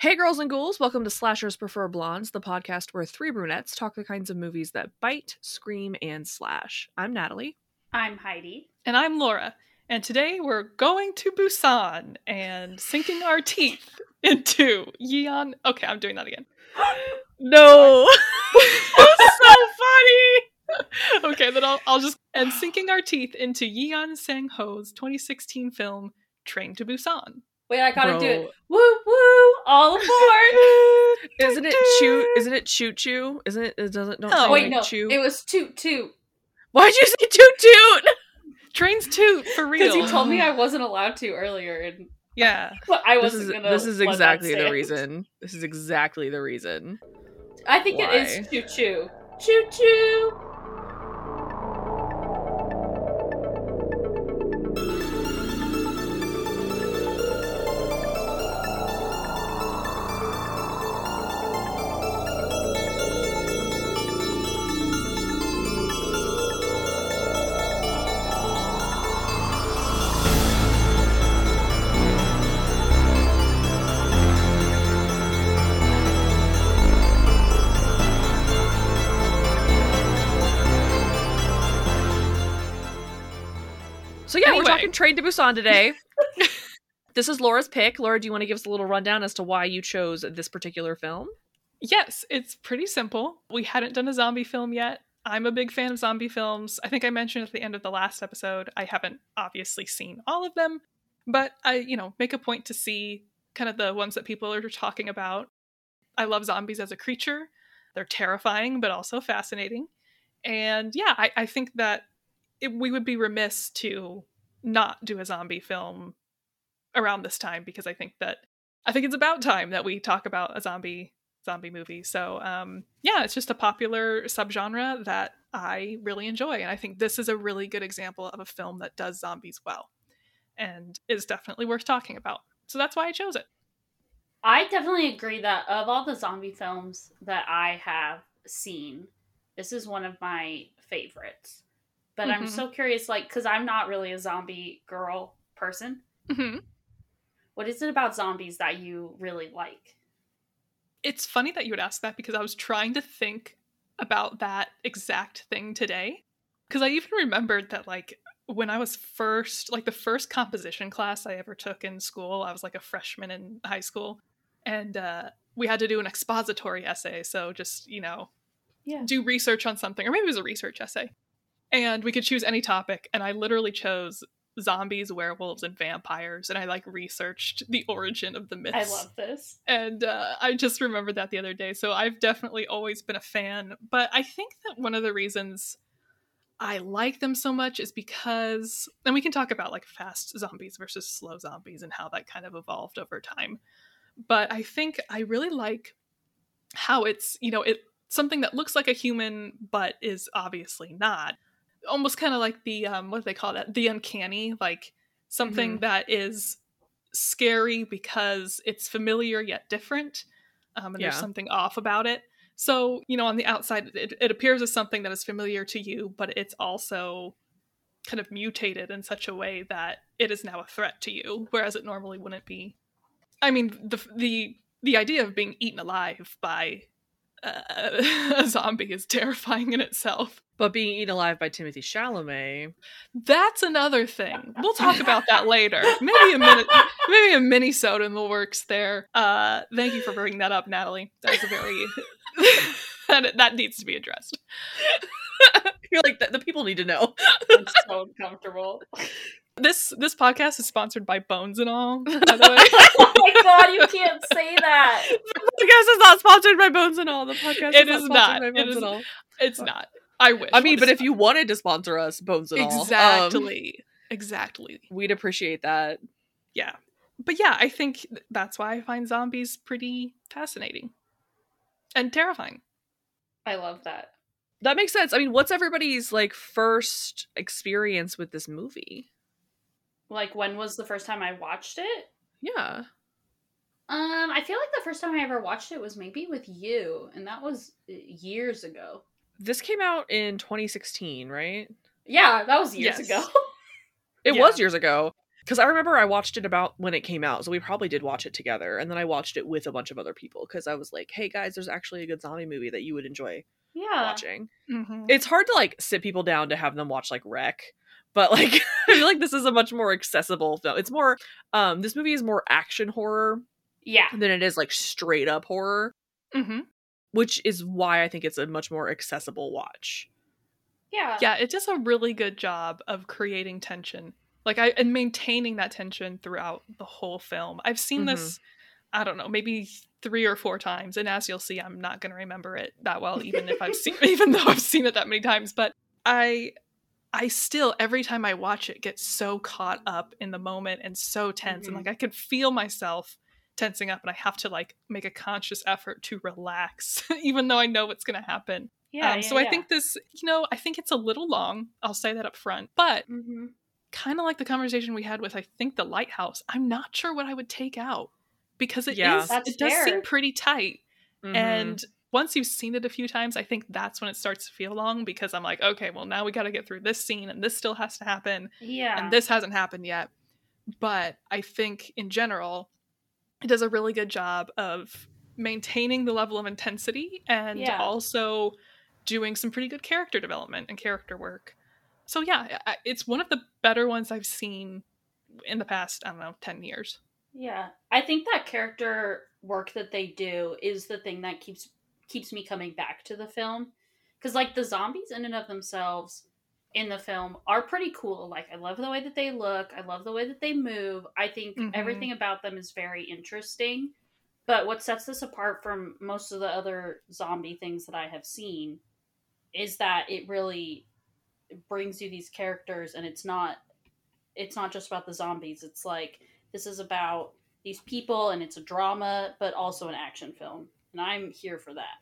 Hey, girls and ghouls, welcome to Slashers Prefer Blondes, the podcast where three brunettes talk the kinds of movies that bite, scream, and slash. I'm Natalie. I'm Heidi. And I'm Laura. And today we're going to Busan and sinking our teeth into Yeon. Okay, I'm doing that again. No! so funny! okay, then I'll, I'll just. And sinking our teeth into Yeon Sang Ho's 2016 film Train to Busan. Wait, I gotta Bro. do it. Woo woo! All aboard! Isn't it choo? Isn't it choo choo? Isn't it? It doesn't. Don't Oh, say Wait, like no, choo. it was toot toot. Why'd you say toot toot? Trains toot for real. Because you told me I wasn't allowed to earlier, and Yeah. but I wasn't is gonna. this is exactly the reason. This is exactly the reason. I think it Why? is choo choo. Choo choo. Busan today. this is Laura's pick. Laura, do you want to give us a little rundown as to why you chose this particular film? Yes, it's pretty simple. We hadn't done a zombie film yet. I'm a big fan of zombie films. I think I mentioned at the end of the last episode, I haven't obviously seen all of them, but I, you know, make a point to see kind of the ones that people are talking about. I love zombies as a creature. They're terrifying, but also fascinating. And yeah, I, I think that it, we would be remiss to not do a zombie film around this time because I think that I think it's about time that we talk about a zombie zombie movie. So um, yeah, it's just a popular subgenre that I really enjoy, and I think this is a really good example of a film that does zombies well, and is definitely worth talking about. So that's why I chose it. I definitely agree that of all the zombie films that I have seen, this is one of my favorites. But I'm Mhm. so curious, like, because I'm not really a zombie girl person. Mhm. What is it about zombies that you really like? It's funny that you would ask that because I was trying to think about that exact thing today. Because I even remembered that, like, when I was first, like, the first composition class I ever took in school, I was like a freshman in high school, and uh, we had to do an expository essay. So just, you know, Yeah. do research on something, or maybe it was a research essay. And we could choose any topic, and I literally chose zombies, werewolves, and vampires, and I like researched the origin of the myths I love this. and uh, I just remembered that the other day. So I've definitely always been a fan. But I think that one of the reasons I like them so much is because, and we can talk about like fast zombies versus slow zombies and how that kind of evolved over time. But I think I really like how it's, you know, it something that looks like a human but is obviously not. Almost kind of like the um what do they call that? The uncanny, like something that is scary because it's familiar yet different um, and there's something off about it. So you know on the outside it, it appears as something that is familiar to you but it's also kind of mutated in such a way that it is now a threat to you whereas it normally wouldn't be. I mean the the the idea of being eaten alive by uh, a zombie is terrifying in itself But being eaten alive by Timothée Chalamet. that's another thing. We'll talk about that later. Maybe a minute, maybe a minisode in the works there. Uh, thank you for bringing that up, Natalie. That is a very that that needs to be addressed. You're like the, the people need to know. I'm so uncomfortable. This this podcast is sponsored by Bones and All. By the way, oh my god, you can't say that. the podcast is not sponsored by Bones and All. The podcast It is is not sponsored not. by Bones is- and All. it's not. I wish. I mean, but is- if you wanted to sponsor us, Bones and All, um, exactly, exactly, we'd appreciate that. yeah. But yeah, I think that's why I find zombies pretty fascinating and terrifying. I love that. That makes sense. I mean, what's everybody's like first experience with this movie? Like, when was the first time I watched it? Yeah. Um, I feel like the first time I ever watched it was maybe with you, and that was uh, years ago. This came out in 2016, right? Yeah, that was years Yes. ago. It Yeah. was years ago. because I remember I watched it about when it came out, so we probably did watch it together, and then I watched it with a bunch of other people because I was like, "Hey guys, there's actually a good zombie movie that you would enjoy Yeah. watching." Mhm. It's hard to like sit people down to have them watch like REC, but like I feel like this is a much more accessible film. It's more, um, this movie is more action horror Yeah. than it is like straight up horror, Mhm. which is why I think it's a much more accessible watch. Yeah. Yeah, it does a really good job of creating tension. Like I and maintaining that tension throughout the whole film. I've seen this I don't know, maybe 3 or 4 times and as you'll see I'm not going to remember it that well even if I've seen even though I've seen it that many times, but I I still every time I watch it get so caught up in the moment and so tense and Mhm. like I could feel myself tensing up and I have to like make a conscious effort to relax even though I know what's going to happen. Yeah. um, so I think this, you know, I think it's a little long. I'll say that up front, but hmm kind of like the conversation we had with, I think, the lighthouse. I'm not sure what I would take out because it is. Yeah. That's it does fair. seem pretty tight, Mhm. and once you've seen it a few times, I think that's when it starts to feel long because I'm like, okay, well now we got to get through this scene, and this still has to happen, Yeah. and this hasn't happened yet. But I think in general, it does a really good job of maintaining the level of intensity and Yeah. also doing some pretty good character development and character work. So yeah, it's one of the better ones I've seen in the past, I don't know, 10 years. Yeah. I think that character work that they do is the thing that keeps keeps me coming back to the film. Cuz like the zombies in and of themselves in the film are pretty cool. Like I love the way that they look. I love the way that they move. I think Mhm. everything about them is very interesting. But what sets this apart from most of the other zombie things that I have seen is that it really brings you these characters and it's not it's not just about the zombies. It's like this is about these people and it's a drama but also an action film. And I'm here for that.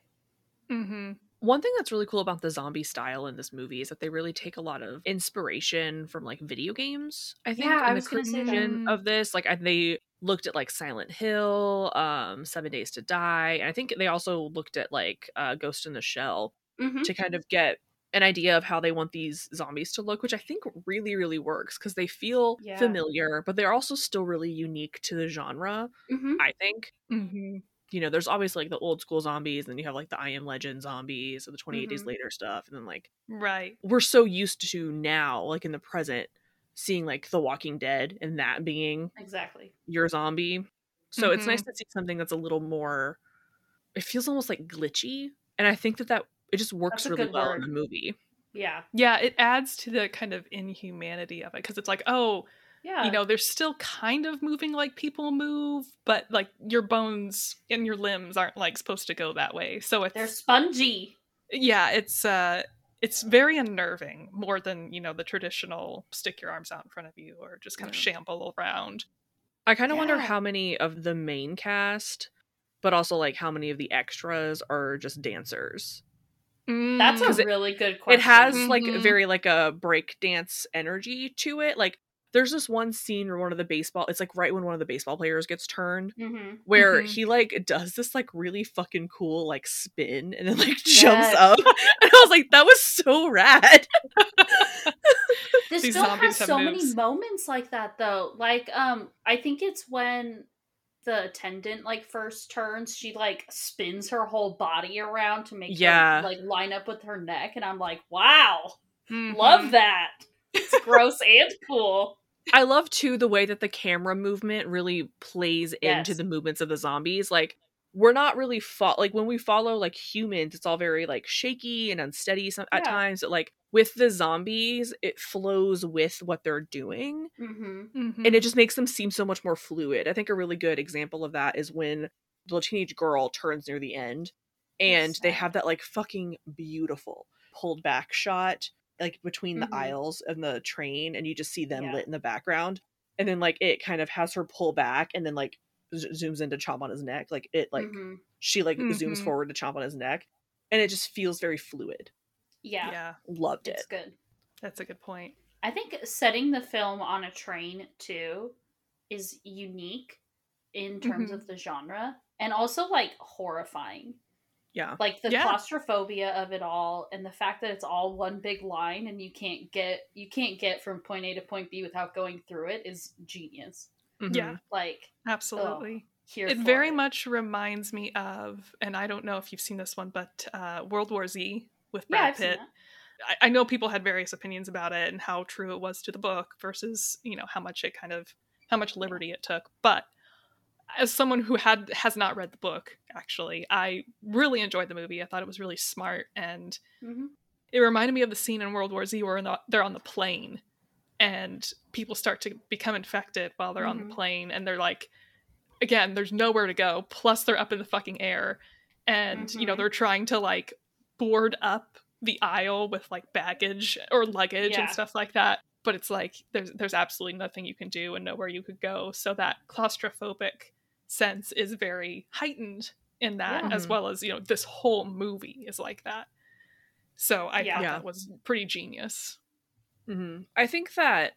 Mm-hmm. One thing that's really cool about the zombie style in this movie is that they really take a lot of inspiration from like video games. I think Yeah, I in was the gonna say creation of this, like I, they looked at like Silent Hill, um, Seven Days to Die, and I think they also looked at like uh, Ghost in the Shell Mm-hmm. to kind of get an idea of how they want these zombies to look, which I think really really works because they feel Yeah. familiar, but they're also still really unique to the genre. Mm-hmm. I think Mm-hmm. You know, there's obviously like the old school zombies, and you have like the I Am Legend zombies, or the 28 Days Mhm. Later stuff, and then like Right. we're so used to now, like in the present, seeing like The Walking Dead and that being Exactly. your zombie. So it's Mhm. nice to see something that's a little more. It feels almost like glitchy, and I think that that it just works That's really well word. in the movie. Yeah. Yeah, it adds to the kind of inhumanity of it because it's like, oh, Yeah. you know, they're still kind of moving like people move, but like your bones and your limbs aren't like supposed to go that way. So it's they're spongy. yeah, it's uh it's very unnerving more than, you know, the traditional stick your arms out in front of you or just kind of shamble around. I kind of wonder how many of the main cast, but also like how many of the extras are just dancers. That's Mm. a it- really good question. it has like Mhm. very like a break dance energy to it like there's this one scene where one of the baseball it's like right when one of the baseball players gets turned Mm-hmm. where Mhm. he like does this like really fucking cool like spin and then like jumps Yes. up and i was like that was so rad This These film has so moves. many moments like that though. Like um I think it's when the attendant like first turns, she like spins her whole body around to make Yeah. her like line up with her neck and I'm like, "Wow. Mhm. Love that." It's gross and cool. i love too the way that the camera movement really plays into the movements of the zombies like we're not really fo- like when we follow like humans it's all very like shaky and unsteady some- at times but like with the zombies it flows with what they're doing Mhm. Mhm. and it just makes them seem so much more fluid. I think a really good example of that is when the teenage girl turns near the end and they have that like fucking beautiful pulled back shot like between the Mhm. aisles and the train and you just see them Yeah. lit in the background and then like it kind of has her pull back and then like z- zooms in to chomp on his neck like it like Mhm. she like zooms Mhm. forward to chomp on his neck and it just feels very fluid Yeah. yeah, loved it It's good. that's a good point. I think setting the film on a train too is unique in terms Mhm. of the genre and also like horrifying. Yeah. Like the Yeah. claustrophobia of it all and the fact that it's all one big line and you can't get you can't get from point A to point B without going through it is genius. Yeah. Mhm. Like Absolutely. here it very it. much reminds me of, and I don't know if you've seen this one, but uh, World War Z with Yeah, Brad I've seen Pitt. that. I, I know people had various opinions about it and how true it was to the book versus you know how much it kind of how much liberty it took. But as someone who had has not read the book, actually, I really enjoyed the movie. I thought it was really smart, and Mhm. it reminded me of the scene in World War Z where they're on the plane and people start to become infected while they're on Mhm. the plane, and they're like, again, there's nowhere to go. Plus, they're up in the fucking air, and you know Mhm. they're trying to like board up the aisle with like baggage or luggage Yeah. and stuff like that. But it's like there's there's absolutely nothing you can do and nowhere you could go. So that claustrophobic sense is very heightened in that, Yeah. as Mhm. well as you know this whole movie is like that. So I Yeah. thought that was pretty genius. hmm I think that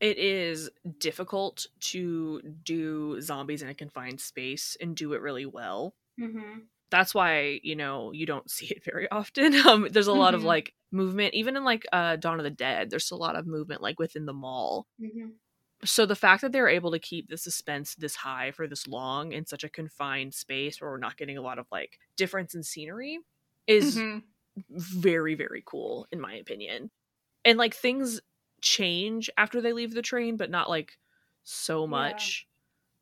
it is difficult to do zombies in a confined space and do it really well. Mhm. That's why, you know, you don't see it very often. Um, there's a lot of Mhm. like movement, even in like uh, Dawn of the Dead, there's a lot of movement like within the mall. So the fact that they're able to keep the suspense this high for this long in such a confined space where we're not getting a lot of like difference in scenery is Mhm. very very cool in my opinion. And like things change after they leave the train but not like so much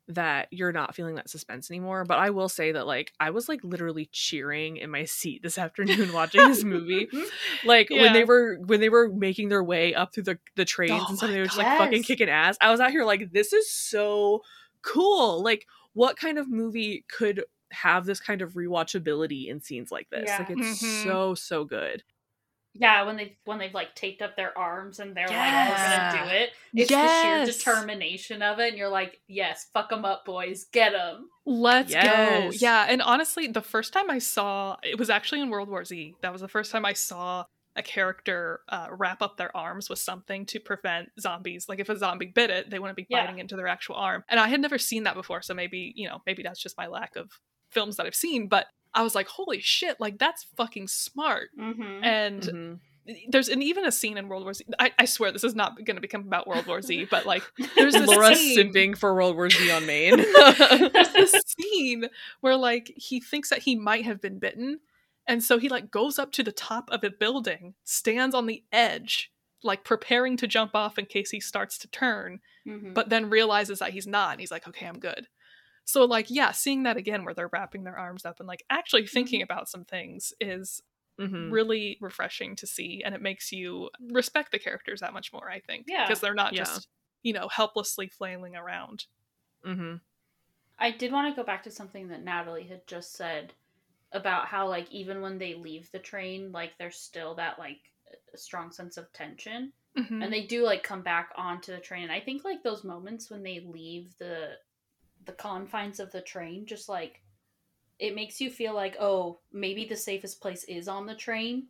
that you're not feeling that suspense anymore but i will say that like i was like literally cheering in my seat this afternoon watching this movie. Like when they were when they were making their way up through the the trains Oh and something, they were just like fucking kicking ass. I was out here like this is so cool. Like what kind of movie could have this kind of rewatchability in scenes like this? Yeah. like it's Mhm. so so good Yeah, when they when they've like taped up their arms and they're like, "We're gonna do it." It's the sheer determination of it, and you're like, "Yes, fuck them up, boys, get them." Let's go. Yeah, and honestly, the first time I saw it was actually in World War Z. That was the first time I saw a character uh, wrap up their arms with something to prevent zombies. Like if a zombie bit it, they wouldn't be Yeah. biting into their actual arm. And I had never seen that before, so maybe you know maybe that's just my lack of films that I've seen. But I was like, holy shit! Like that's fucking smart. Mm-hmm. And Mhm. there's an, even a scene in World War Z. I, I swear this is not going to become about World War Z, but like there's this Laura scene simping for World War Z on main. there's this scene where like he thinks that he might have been bitten and so he like goes up to the top of a building stands on the edge like preparing to jump off in case he starts to turn mm-hmm. but then realizes that he's not and he's like okay i'm good so like yeah seeing that again where they're wrapping their arms up and like actually thinking about some things is Mhm. really refreshing to see and it makes you respect the characters that much more i think Yeah. because they're not Yeah. just you know helplessly flailing around mm-hmm. I did want to go back to something that Natalie had just said about how like even when they leave the train, like there's still that like strong sense of tension. Mhm. and they do like come back onto the train and i think like those moments when they leave the the confines of the train just like it makes you feel like oh maybe the safest place is on the train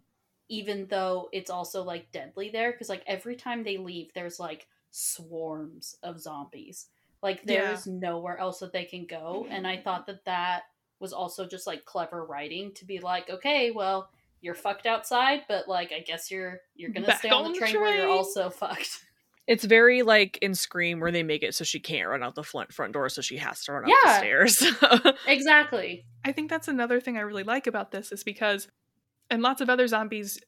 even though it's also like deadly there because like every time they leave there's like swarms of zombies. Like there's nowhere else that they can go and i thought that that was also just like clever writing to be like okay well you're fucked outside but like i guess you're you're gonna Back stay on the the train, where you're also fucked It's very like in Scream where they make it so she can't run out the front front door, so she has to run up the stairs. exactly I think that's another thing I really like about this is because, and lots of other zombies,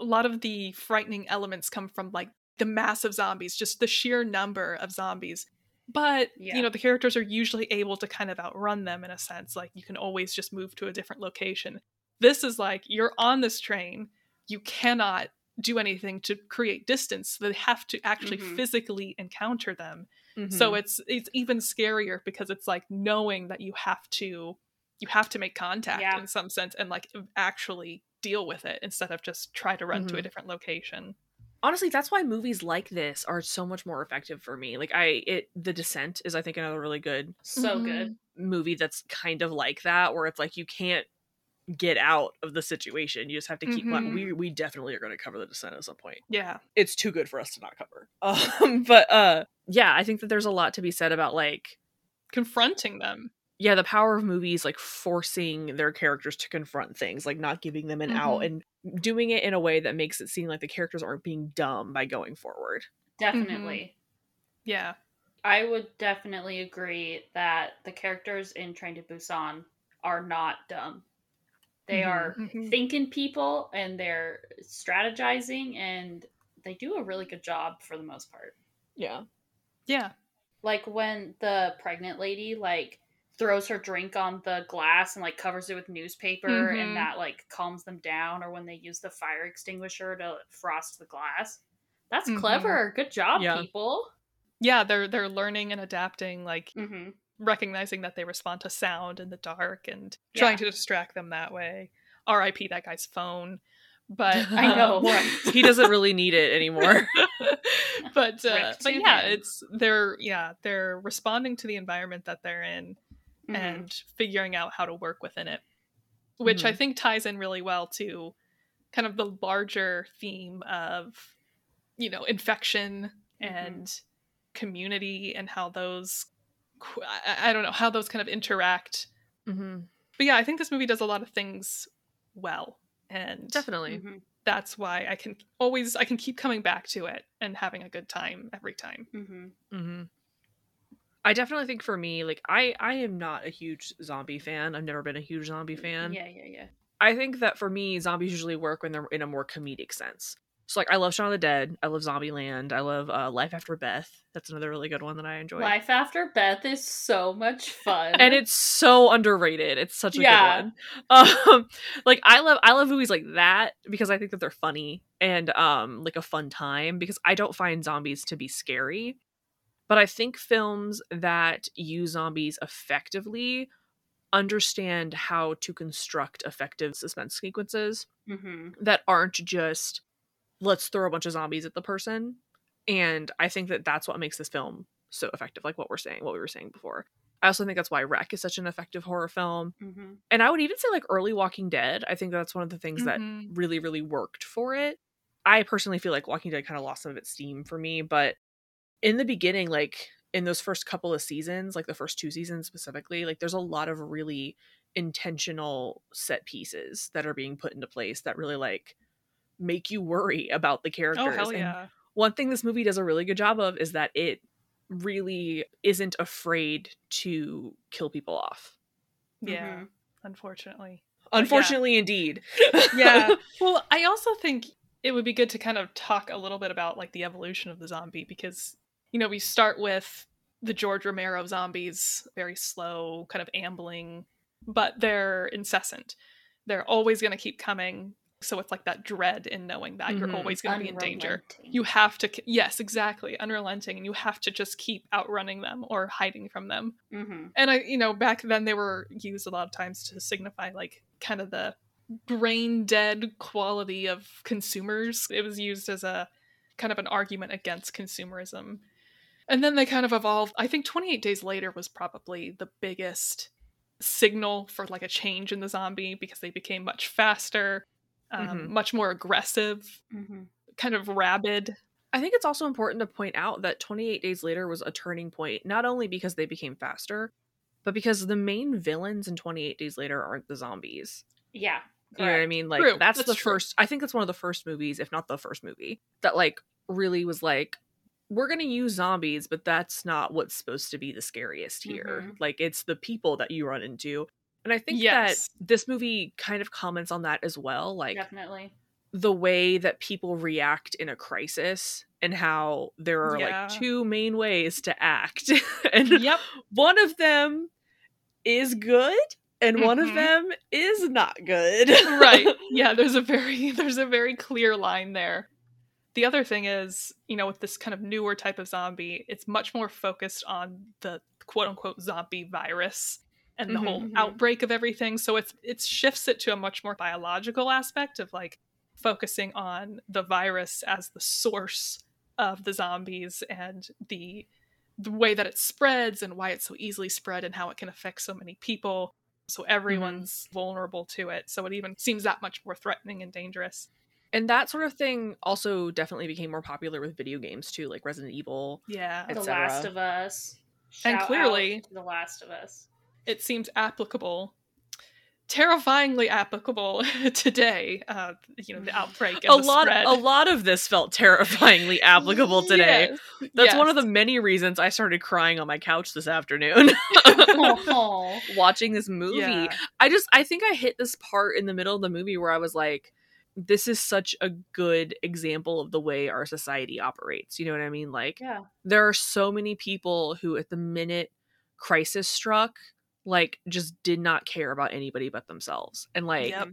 a lot of the frightening elements come from like the massive zombies, just the sheer number of zombies. But, Yeah. you know, the characters are usually able to kind of outrun them in a sense. Like you can always just move to a different location. This is like you're on this train, you cannot do anything to create distance. They have to actually Mhm. physically encounter them Mm-hmm. so it's it's even scarier because it's like knowing that you have to you have to make contact Yeah. in some sense and like actually deal with it instead of just try to run to a Mhm. different location honestly, that's why movies like this are so much more effective for me. Like I, it, The Descent is I think another really good so good movie that's kind of like that, where it's like you can't get out of the situation. You just have to keep. Mhm. We we definitely are going to cover The Descent at some point. yeah it's too good for us to not cover. Um, but uh, yeah, I think that there's a lot to be said about like confronting them yeah, the power of movies like forcing their characters to confront things, like not giving them an out and doing it in a way that makes it seem like the characters aren't being dumb by going forward. Definitely. Yeah. I would definitely agree that the characters in Train to Busan are not dumb. They Mhm. are Mhm. thinking people and they're strategizing and they do a really good job for the most part. Yeah. Yeah. Like when the pregnant lady like throws her drink on the glass and like covers it with newspaper Mhm. and that like calms them down or when they use the fire extinguisher to frost the glass. That's Mhm. clever. Good job, Yeah. people. Yeah, they're they're learning and adapting, like hmm recognizing that they respond to sound in the dark and Yeah. trying to distract them that way. R.I.P. that guy's phone. But I know, um, right? he doesn't really need it anymore. but uh, but yeah, him. it's they're yeah they're responding to the environment that they're in Mhm. and figuring out how to work within it, which I Mhm. think ties in really well to kind of the larger theme of you know infection Mhm. and community and how those qu- I, I don't know how those kind of interact. hmm But yeah, I think this movie does a lot of things well, and Definitely. Mhm. that's why I can always I can keep coming back to it and having a good time every time. Mhm. hmm I definitely think for me, like I, I am not a huge zombie fan. I've never been a huge zombie fan. Yeah, yeah, yeah. I think that for me, zombies usually work when they're in a more comedic sense. So like I love Shaun of the Dead, I love Zombieland, I love uh, Life After Beth. That's another really good one that I enjoy. Life After Beth is so much fun. and it's so underrated. It's such a Yeah. good one. Um, like I love I love movies like that because I think that they're funny and um like a fun time because I don't find zombies to be scary. But I think films that use zombies effectively understand how to construct effective suspense sequences Mhm. that aren't just let's throw a bunch of zombies at the person and i think that that's what makes this film so effective like what we're saying what we were saying before i also think that's why REC is such an effective horror film Mhm. and i would even say like early walking dead i think that's one of the things that Mhm. really really worked for it i personally feel like walking dead kind of lost some of its steam for me but in the beginning like in those first couple of seasons like the first two seasons specifically like there's a lot of really intentional set pieces that are being put into place that really like make you worry about the characters Oh hell And yeah! one thing this movie does a really good job of is that it really isn't afraid to kill people off Yeah, Mhm. unfortunately. unfortunately indeed Yeah. well, I also think it would be good to kind of talk a little bit about like the evolution of the zombie because you know we start with the George Romero zombies, very slow, kind of ambling, but they're incessant. They're always going to keep coming. So it's like that dread in knowing that you're Mhm. always going to be in danger. You have to, yes, exactly, unrelenting, and you have to just keep outrunning them or hiding from them. Mhm. And I, you know, back then they were used a lot of times to signify like kind of the brain dead quality of consumers. It was used as a kind of an argument against consumerism. And then they kind of evolved. I think 28 Days Later was probably the biggest signal for like a change in the zombie because they became much faster, um, Mhm. much more aggressive, Mhm. kind of rabid. I think it's also important to point out that 28 Days Later was a turning point, not only because they became faster, but because the main villains in 28 Days Later aren't the zombies. Yeah. You know what I mean? Like True, that's, that's the true. first I think that's one of the first movies, if not the first movie, that like really was like, we're gonna use zombies, but that's not what's supposed to be the scariest here. Mhm. Like it's the people that you run into. And I think Yes. that this movie kind of comments on that as well. Like Definitely. the way that people react in a crisis and how there are Yeah. like two main ways to act and Yep. one of them is good and one of Mhm. them is not good right yeah there's a very there's a very clear line there the other thing is you know with this kind of newer type of zombie it's much more focused on the quote unquote zombie virus and the Mhm, whole mhm. outbreak of everything so it's it shifts it to a much more biological aspect of like focusing on the virus as the source of the zombies and the the way that it spreads and why it's so easily spread and how it can affect so many people so everyone's vulnerable to it so it even seems that much more threatening and dangerous and that sort of thing also definitely became more popular with video games too like resident evil yeah The. Last of Us. And clearly- out to The Last of Us. It seems applicable terrifyingly applicable today uh you know the outbreak and a the lot spread. a lot of this felt terrifyingly applicable today. Yes, That's one of the many reasons I started crying on my couch this afternoon watching this movie. Yeah. I just I think I hit this part in the middle of the movie where I was like this is such a good example of the way our society operates. You know what I mean? Like yeah. there are so many people who at the minute crisis struck like just did not care about anybody but themselves. And like Yep.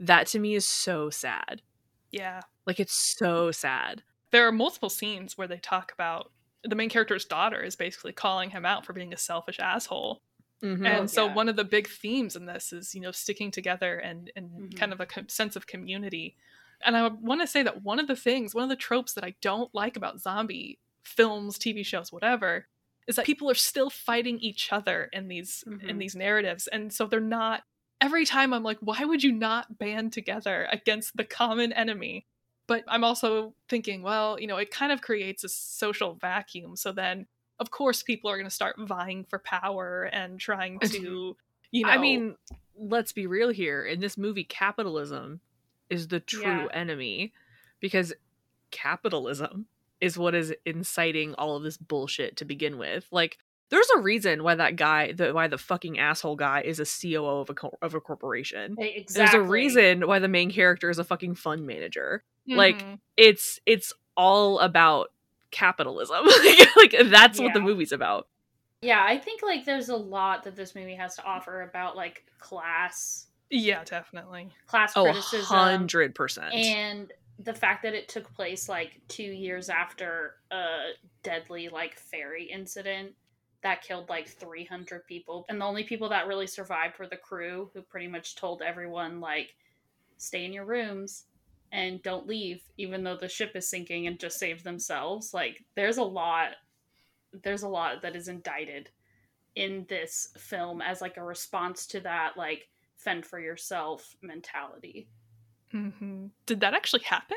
that to me is so sad. yeah Like it's so sad. there are multiple scenes where they talk about the main character's daughter is basically calling him out for being a selfish asshole Mhm. and so yeah. one of the big themes in this is you know sticking together and and Mhm. kind of a com- sense of community and i want to say that one of the things one of the tropes that i don't like about zombie films tv shows whatever is that people are still fighting each other in these in Mhm. these narratives and so they're not every time i'm like why would you not band together against the common enemy but i'm also thinking well you know it kind of creates a social vacuum so then of course people are going to start vying for power and trying to you know I mean, let's be real here. In this movie, capitalism is the true Yeah. enemy because capitalism is what is inciting all of this bullshit to begin with. Like, there's a reason why that guy, the, why the fucking asshole guy is a COO of a co- of a corporation. Exactly. There's a reason why the main character is a fucking fund manager. like, Mhm. It's it's all about capitalism. like, like, that's what the movie's about. Yeah, I think like there's a lot that this movie has to offer about like class, yeah definitely class Oh, criticism, hundred percent. and the fact that it took place like two years after a deadly like ferry incident that killed like 300 people and the only people that really survived were the crew who pretty much told everyone like stay in your rooms and don't leave even though the ship is sinking and just save themselves. Like there's a lot there's a lot that is indicted in this film as like a response to that like fend for yourself mentality hmm did that actually happen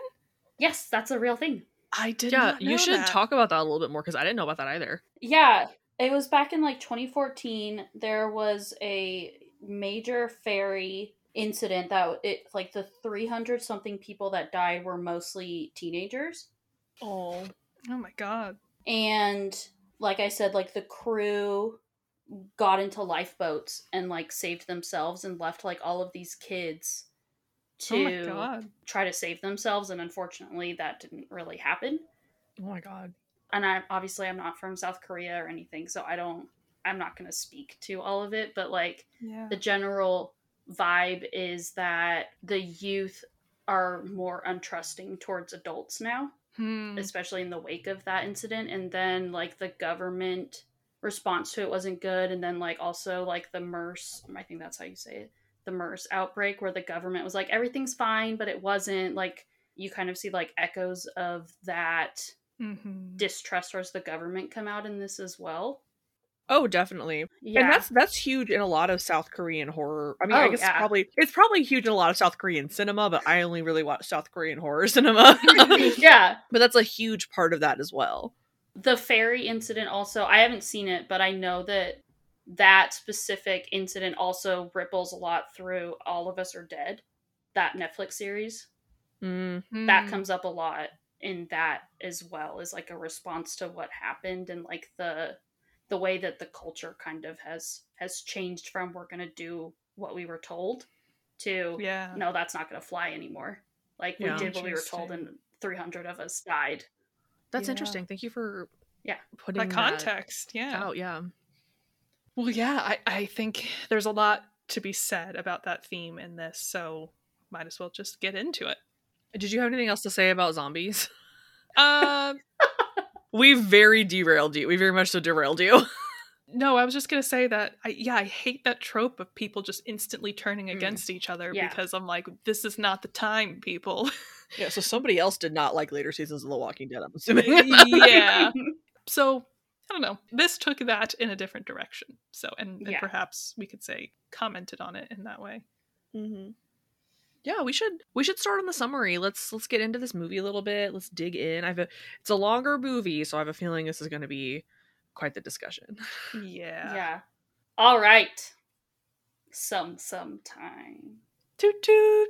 yes that's a real thing i did yeah, not you should that. talk about that a little bit more because I didn't know about that either. Yeah, it was back in like 2014. There was a major ferry incident that it like the 300 something people that died were mostly teenagers. oh oh my god And like I said, like the crew got into lifeboats and like saved themselves and left like all of these kids my to god try to save themselves and unfortunately that didn't really happen. Oh my god. and I obviously I'm not from South Korea or anything, so I don't I'm not going to speak to all of it, but like yeah the general vibe is that the youth are more untrusting towards adults now, Hmm. especially in the wake of that incident and then like the government response to it wasn't good and then like also like the MERS, I think that's how you say it, the MERS outbreak where the government was like everything's fine, but it wasn't like you kind of see like echoes of that Mhm. distrust towards the government come out in this as well. Oh, definitely. Yeah, And that's that's huge in a lot of South Korean horror. I mean, I Oh, guess yeah. probably it's probably huge in a lot of South Korean cinema, but I only really watch South Korean horror cinema. yeah. but that's a huge part of that as well. The ferry incident also, I haven't seen it, but I know that that specific incident also ripples a lot through All of Us Are Dead, that Netflix series. Mm. That Hmm. comes up a lot in that as well as like a response to what happened and like the the way that the culture kind of has has changed from we're going to do what we were told to yeah no, that's not going to fly anymore. Like we Yeah. did what we were told, and 300 of us died. That's Yeah. interesting. Thank you for Yeah. putting that context yeah out. Yeah. Well, yeah, I, I think there's a lot to be said about that theme in this, so might as well just get into it. Did you have anything else to say about zombies? Um, We very derailed you. We very much so derailed you. no, I was just gonna say that I yeah, I hate that trope of people just instantly turning Mm. against each other Yeah. because I'm like, this is not the time, people. yeah. So somebody else did not like later seasons of The Walking Dead. I'm assuming. yeah. So I don't know. This took that in a different direction. So and, and Yeah. perhaps we could say commented on it in that way. Mm-hmm. Yeah, we should we should start on the summary. Let's let's get into this movie a little bit. Let's dig in. I've a it's a longer movie, so I have a feeling this is going to be quite the discussion. Yeah. yeah. All right. some sometime. Toot toot.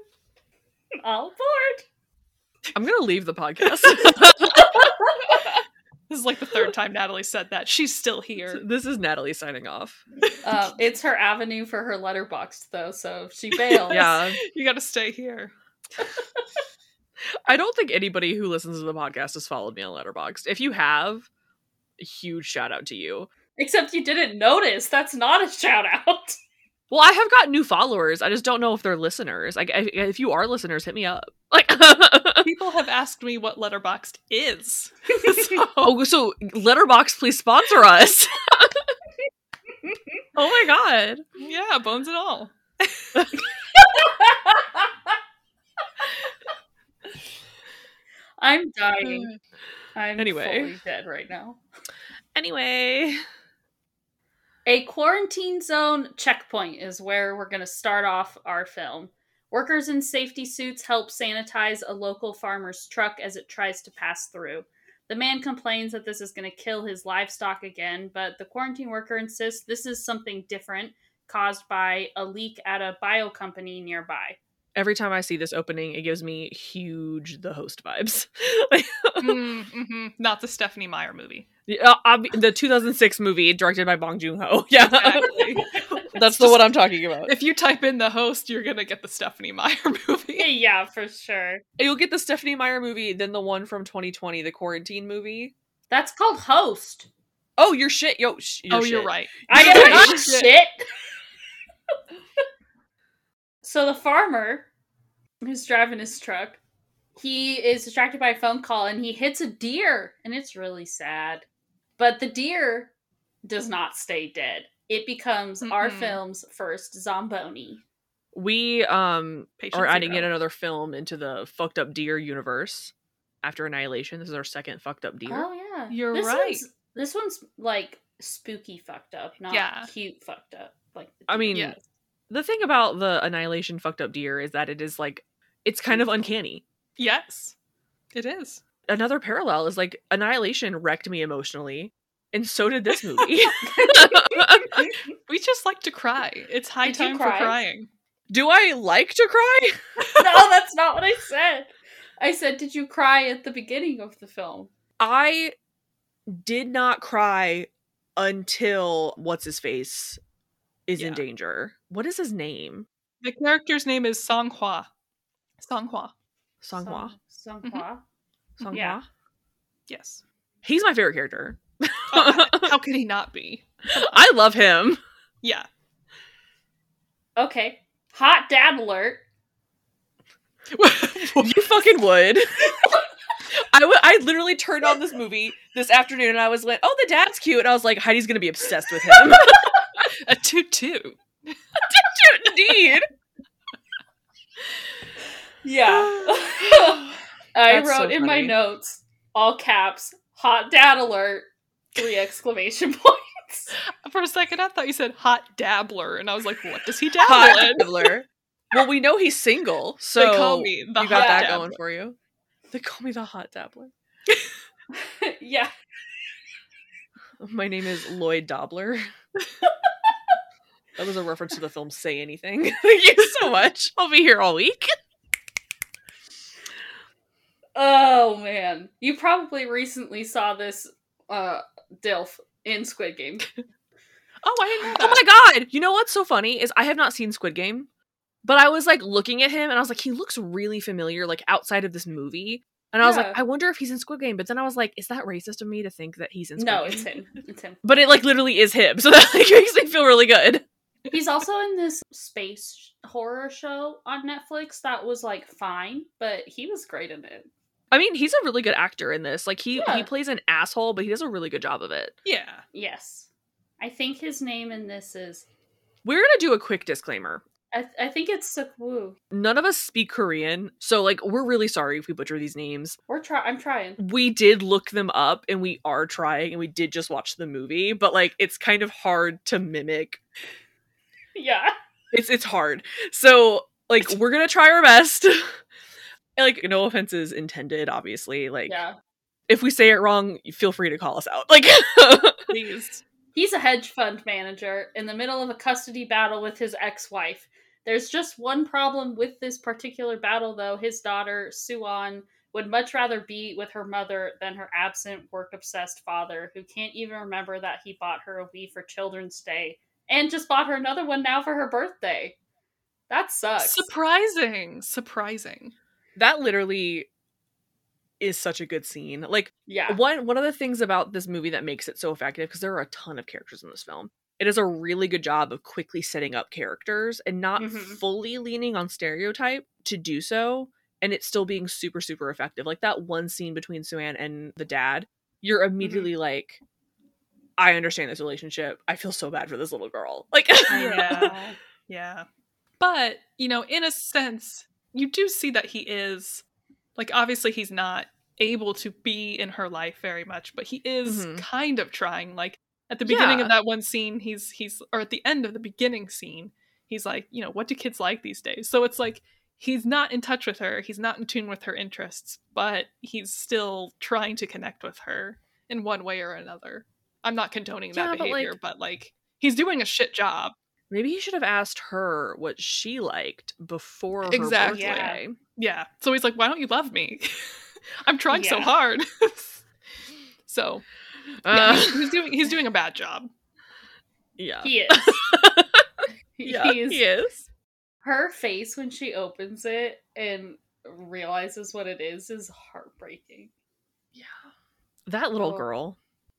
All aboard. I'm gonna leave the podcast. This is like the third time Natalie said that. She's still here. this is Natalie signing off. Uh, it's her avenue for her Letterboxd, though. So if she bails, Yeah. You got to stay here. I don't think anybody who listens to the podcast has followed me on Letterboxd. If you have, a huge shout out to you. Except you didn't notice. That's not a shout out. Well, I have got new followers. I just don't know if they're listeners. Like, if if you are listeners, hit me up. Like, People have asked me what Letterboxd is. So- oh, so Letterboxd, please sponsor us. oh my god. yeah, bones and all. I'm dying. Uh, I'm Anyway. fully dead right now. Anyway, A quarantine zone checkpoint is where we're going to start off our film. Workers in safety suits help sanitize a local farmer's truck as it tries to pass through. The man complains that this is going to kill his livestock again, but the quarantine worker insists this is something different caused by a leak at a bio company nearby. Every time I see this opening, it gives me huge The Host vibes. Mm, mhm. Not the Stephenie Meyer movie. Yeah, ob- the 2006 movie directed by Bong Joon Ho. Yeah, Exactly. that's the one I'm talking about. if you type in the host, you're gonna get the Stephenie Meyer movie. yeah, for sure. You'll get the Stephenie Meyer movie, then the one from 2020, the quarantine movie. That's called Host. Oh, your shit, yo. Sh- your oh, you're right. I You're got right. shit. so the farmer who's driving his truck, he is distracted by a phone call and he hits a deer, and it's really sad. But the deer does not stay dead. It becomes our Mm-mm. film's first zomboni. We um Patient are adding zero. in another film into the fucked up deer universe after Annihilation. This is our second fucked up deer. Oh yeah, You're this right. One's, this one's like spooky fucked up, not Yeah. cute fucked up. Like I mean, deer. Yeah. The thing about the Annihilation fucked up deer is that it is like it's kind of uncanny. Yes, it is. Another parallel is like Annihilation wrecked me emotionally, and so did this movie. We just like to cry. It's high Did you time for crying. Do I like to cry? no, that's not what I said. I said, did you cry at the beginning of the film? I did not cry until what's his face is in danger. What is his name? The character's name is Songhua. Songhua. Songhua. Song- Mhm. Songhua. Songhua. Yeah. Yes. He's my favorite character. Oh, how could he not be? I love him. Yeah. Okay. Hot dad alert. You fucking would. I would. I literally turned on this movie this afternoon and I was like, "Oh, the dad's cute," and I was like, "Heidi's gonna be obsessed with him." A toot toot. Indeed. Yeah. I That's wrote so in my notes, all caps, hot dad alert, three exclamation points. For a second, I thought you said hot dabbler, and I was like, what does he dabble Hot in? dabbler. Well, we know he's single, so they call me the you hot got that dabbler. going for you. They call me the hot dabbler. yeah. My name is Lloyd Dobler. That was a reference to the film Say Anything. Thank you so much. I'll be here all week. Oh man. You probably recently saw this uh DILF in Squid Game. Oh, I didn't know Oh my god! You know what's so funny is I have not seen Squid Game, but I was like looking at him and I was like, he looks really familiar, like outside of this movie. And I was like, I wonder if he's in Squid Game. But then I was like, is that racist of me to think that he's in Squid No, Game? it's him. It's him. But it like literally is him, so that like makes me feel really good. He's also in this space horror show on Netflix that was like fine, but he was great in it. I mean, he's a really good actor in this. Like he Yeah. he plays an asshole, but he does a really good job of it. Yeah. Yes. I think his name in this is We're gonna do a quick disclaimer. I, th- I think it's Sukwu. None of us speak Korean, so like we're really sorry if we butcher these names. We're try I'm trying. We did look them up and we are trying and we did just watch the movie, but like it's kind of hard to mimic. Yeah. It's it's hard. So like we're gonna try our best. Like no offenses intended, obviously. Like Yeah. if we say it wrong, feel free to call us out. Like Please. He's a hedge fund manager in the middle of a custody battle with his ex wife. There's just one problem with this particular battle, though. His daughter, Suan, would much rather be with her mother than her absent, work obsessed father, who can't even remember that he bought her a Wii for Children's Day and just bought her another one now for her birthday. That sucks. Surprising. Surprising. That literally is such a good scene. Like yeah. one one of the things about this movie that makes it so effective because there are a ton of characters in this film. It does a really good job of quickly setting up characters and not Mhm. fully leaning on stereotype to do so and it's still being super super effective. Like that one scene between Suan and the dad, you're immediately like I understand this relationship. I feel so bad for this little girl. Like Yeah. yeah. But, you know, in a sense, you do see that he is like obviously he's not able to be in her life very much, but he is Mhm. kind of trying. Like at the beginning Yeah. of that one scene, he's he's or at the end of the beginning scene, he's like, you know, what do kids like these days? So it's like he's not in touch with her, he's not in tune with her interests, but he's still trying to connect with her in one way or another. I'm not condoning that Yeah, but, like- behavior, but like he's doing a shit job. Maybe he should have asked her what she liked before her Exactly. birthday. Yeah. So he's like, why don't you love me? I'm trying so hard. so Uh, he's, he's doing he's doing a bad job. yeah. He is. yeah, he is. he is. Her face when she opens it and realizes what it is is heartbreaking. Yeah. That little Oh. girl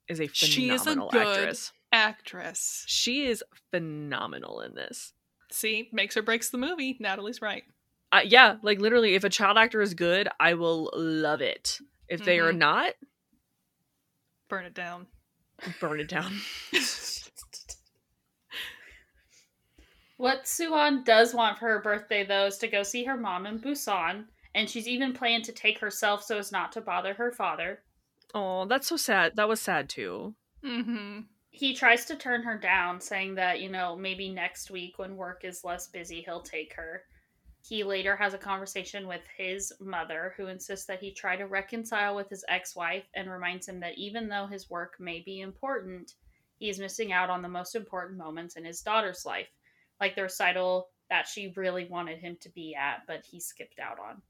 is a She is a phenomenal good- actress. Actress. She is phenomenal in this. See, makes or breaks the movie. Natalie's right. Uh, yeah, like literally, if a child actor is good, I will love it. If they are Mhm. not, Burn it down. burn it down. What Suan does want for her birthday, though, is to go see her mom in Busan, and she's even planned to take herself so as not to bother her father. Oh, that's so sad. That was sad too. Mm-hmm. He tries to turn her down, saying that, you know, maybe next week when work is less busy, he'll take her. He later has a conversation with his mother, who insists that he try to reconcile with his ex wife and reminds him that even though his work may be important, he is missing out on the most important moments in his daughter's life, like the recital that she really wanted him to be at, but he skipped out on.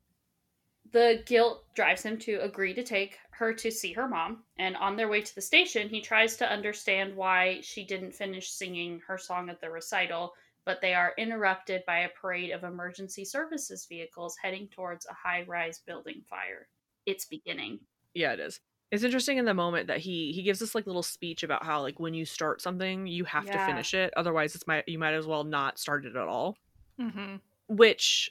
The guilt drives him to agree to take her to see her mom, and on their way to the station, he tries to understand why she didn't finish singing her song at the recital, but they are interrupted by a parade of emergency services vehicles heading towards a high rise building fire. It's beginning. Yeah, it is. It's interesting in the moment that he he gives this like little speech about how like when you start something, you have to finish it. Otherwise, it's my you might as well not start it at all. Mm-hmm. Which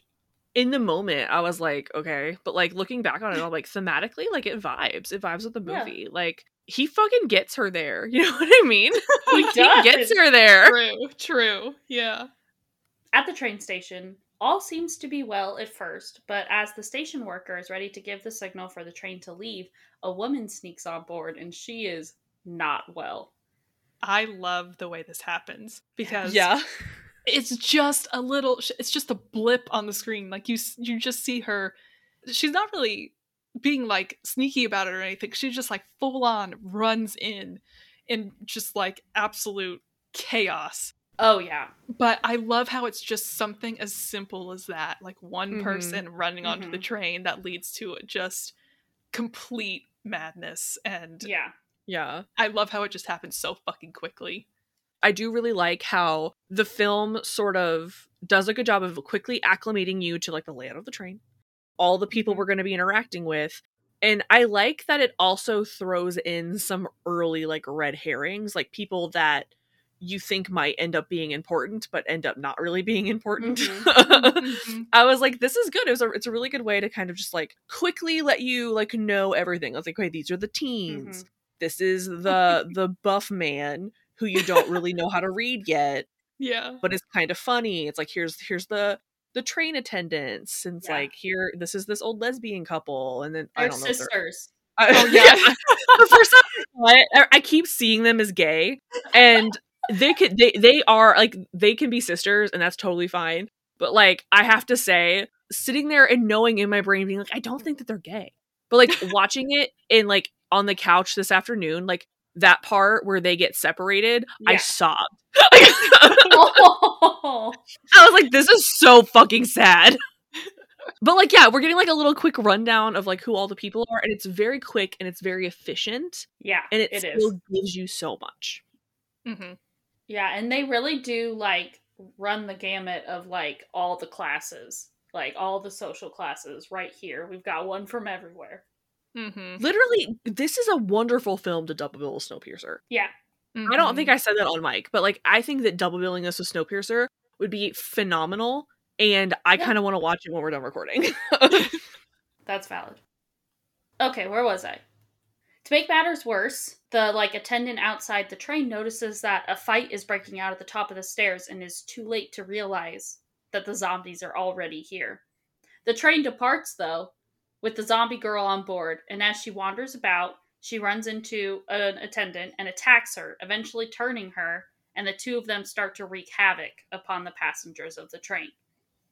in the moment I was like, okay, but like looking back on it, I'm like thematically, like it vibes. It vibes with the Yeah. movie. Like he fucking gets her there. You know what I mean? He Like, does. gets her there. True. True. Yeah. At the train station, all seems to be well at first, but as the station worker is ready to give the signal for the train to leave, a woman sneaks on board and she is not well. I love the way this happens because Yeah. it's just a little it's just a blip on the screen like you you just see her she's not really being like sneaky about it or anything she just like full on runs in in just like absolute chaos Oh, yeah. but i love how it's just something as simple as that like one Mhm. person running onto the Mhm. train that leads to just complete madness and Yeah. Yeah. i love how it just happens so fucking quickly I do really like how the film sort of does a good job of quickly acclimating you to like the layout of the train, all the people Mhm. we're going to be interacting with. And I like that it also throws in some early like red herrings, like people that you think might end up being important but end up not really being important. Mhm. Mhm. I was like, this is good. It was a, it's a really good way to kind of just like quickly let you like know everything. I was like, okay, these are the teens. This is the the buff man who you don't really know how to read yet, yeah but it's kind of funny. It's like here's here's the the train attendants, and it's Yeah. like here this is this old lesbian couple, and then I don't know. sisters. I- Oh, yeah. yeah. the first time I, saw it, I- I keep seeing them as gay, and they could they they are like they can be sisters, and that's totally fine. But like I have to say, sitting there and knowing in my brain, being like, I don't think that they're gay, but like watching it in like on the couch this afternoon, like that part where they get separated, I sobbed. oh, I was like, this is so fucking sad. But like, yeah, we're getting like a little quick rundown of like who all the people are, and it's very quick and it's very efficient, yeah, and it, it still is. gives you so much. hmm Yeah, and they really do like run the gamut of like all the classes, like all the social classes right here. We've got one from everywhere. Hmm Literally, this is a wonderful film to double bill with Snowpiercer. Yeah, I don't think I said that on mic, but like I think that double billing this with Snowpiercer would be phenomenal, and I Yeah. kind of want to watch it when we're done recording. that's valid. Okay, where was I? To make matters worse, the like attendant outside the train notices that a fight is breaking out at the top of the stairs and is too late to realize that the zombies are already here. The train departs though, with the zombie girl on board, and as she wanders about, she runs into an attendant and attacks her, eventually turning her, and the two of them start to wreak havoc upon the passengers of the train.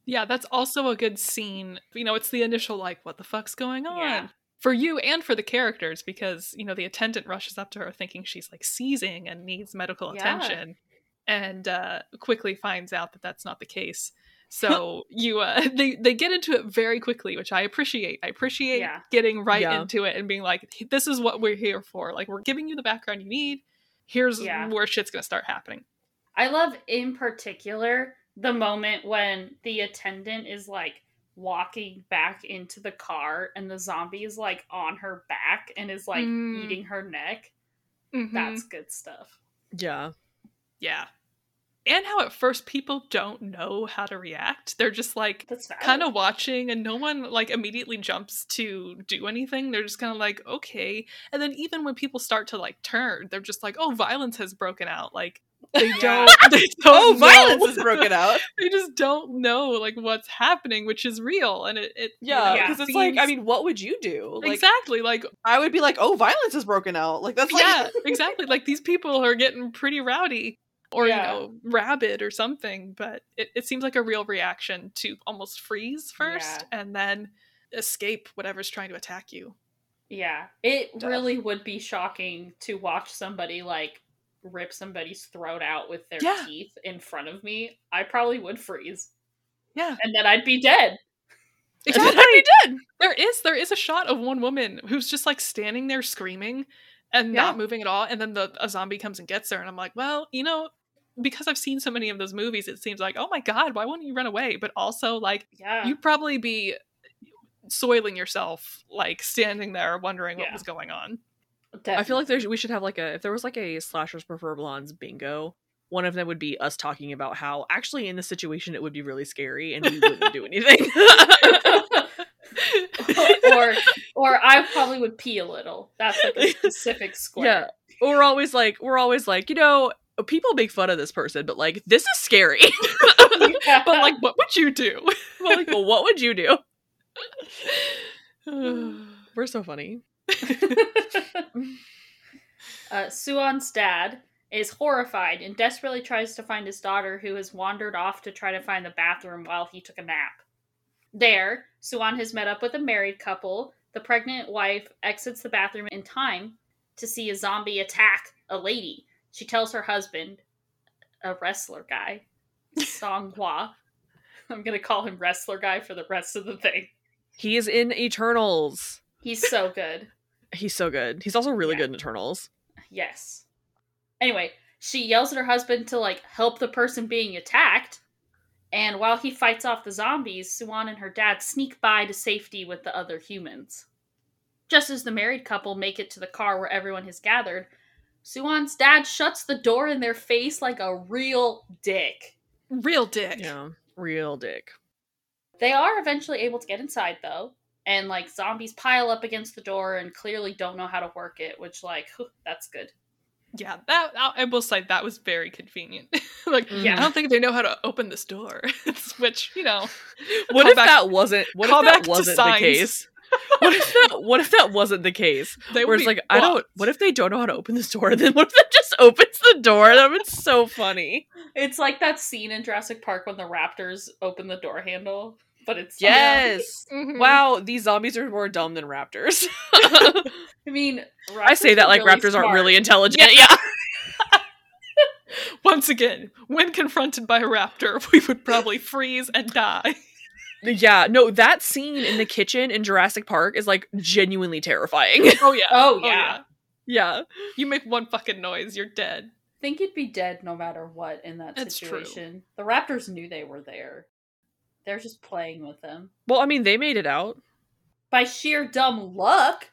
Yeah, that's also a good scene. You know, it's the initial like, what the fuck's going on? Yeah. For you and for the characters, because, you know, the attendant rushes up to her thinking she's like seizing and needs medical Yeah. attention and uh, quickly finds out that that's not the case. So you uh they they get into it very quickly, which I appreciate. I appreciate Yeah. getting right Yeah. into it and being like, this is what we're here for. Like we're giving you the background you need. Here's Yeah. where shit's gonna start happening. I love in particular the moment when the attendant is like walking back into the car and the zombie is like on her back and is like Mm. eating her neck. Mhm. That's good stuff. yeah, Yeah. And how at first people don't know how to react. They're just like kind of watching and no one like immediately jumps to do anything. They're just kind of like, okay. And then even when people start to like turn, they're just like, oh, violence has broken out. Like they don't they don't oh, violence know. is broken out. they just don't know like what's happening, which is real. And it, it you Yeah, know, Yeah. because it's like, I mean, what would you do? Like, exactly like I would be like, oh, violence is broken out. Like that's like, yeah, exactly. Like these people are getting pretty rowdy or Yeah. you know rabid or something. But it, it seems like a real reaction to almost freeze first Yeah. and then escape whatever's trying to attack you. Yeah. It really would be shocking to watch somebody like rip somebody's throat out with their Yeah. teeth in front of me. I probably would freeze. Yeah, And then I'd be dead. exactly. Did. there is there is a shot of one woman who's just like standing there screaming and not moving at all, and then the a zombie comes and gets her, and I'm like, well, you know. Because I've seen so many of those movies, it seems like, oh my god, why wouldn't you run away? But also, like, Yeah. you'd probably be eh, soiling yourself, like standing there wondering what was going on. I feel like there's we should have like a if there was like a slashers prefer blondes bingo. One of them would be us talking about how actually in this situation it would be really scary and we wouldn't do anything. or or I probably would pee a little. That's like a specific square. yeah, we're always like we're always like you know people make fun of this person, but like this is scary. Yeah. but like, what would you do? We're like, well, what would you do? We're so funny. uh, Suan's dad is horrified and desperately tries to find his daughter, who has wandered off to try to find the bathroom while he took a nap. There, Suon has met up with a married couple. The pregnant wife exits the bathroom in time to see a zombie attack a lady. She tells her husband, a wrestler guy, Sang-hwa. I'm gonna call him wrestler guy for the rest of the thing. He is in Eternals. He's so good. He's so good. He's also really Yeah. good in Eternals. Yes. Anyway, she yells at her husband to like help the person being attacked. And while he fights off the zombies, Suan and her dad sneak by to safety with the other humans. Just as the married couple make it to the car where everyone has gathered, Suan's dad shuts the door in their face like a real dick. Real dick. Yeah, real dick. They are eventually able to get inside though, and like zombies pile up against the door and clearly don't know how to work it, which like that's good. Yeah, that I I will say that was very convenient. like, Yeah. I don't think they know how to open this door. Which you know, What if back- that wasn't? What call if that wasn't the case? What if that? What if that wasn't the case? they it's like, I don't. What if they don't know how to open this door? Then what if that just opens the door? That would be so funny. It's like that scene in Jurassic Park when the raptors open the door handle. but it's Yes. Mhm. Wow, these zombies are more dumb than raptors. I mean, I say that like really raptors smart. aren't really intelligent. Yeah. Once again, when confronted by a raptor, we would probably freeze and die. Yeah. No, that scene in the kitchen in Jurassic Park is like genuinely terrifying. Oh yeah. Oh, oh yeah. yeah. You make one fucking noise, you're dead. I think you'd be dead no matter what in that That's true. situation. The raptors knew they were there. They're just playing with them. Well, I mean, they made it out. By sheer dumb luck.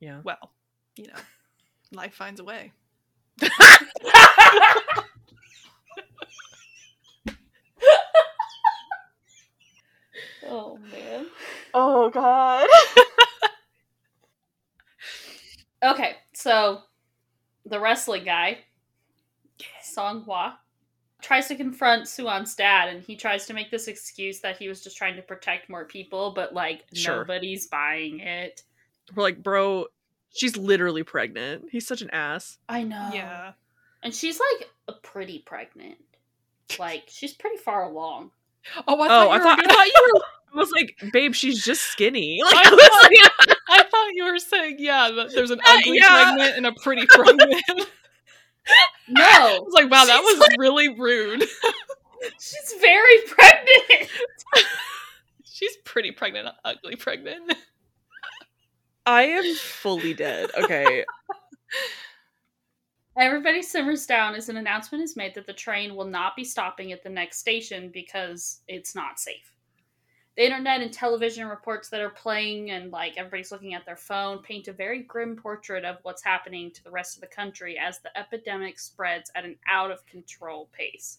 Yeah. Well, you know, life finds a way. oh man. Oh God. Okay, so the wrestling guy, Sang-hwa, tries to confront Suan's dad, and he tries to make this excuse that he was just trying to protect more people, but like Sure. nobody's buying it. We're like, bro, she's literally pregnant. He's such an ass. I know. Yeah. And she's like a pretty pregnant. Like she's pretty far along. Oh, I oh, thought, oh, you, I were thought, I thought you were. I was like, babe, she's just skinny. Like, I I was like, I thought you were saying, yeah, that there's an ugly yeah. pregnant and a pretty pregnant. No. I was like, wow, that She's was really rude. she's very pregnant. She's pretty pregnant, not ugly pregnant. I am fully dead. Okay. Everybody simmers down as an announcement is made that the train will not be stopping at the next station because it's not safe. The internet and television reports that are playing and like everybody's looking at their phone paint a very grim portrait of what's happening to the rest of the country as the epidemic spreads at an out of control pace.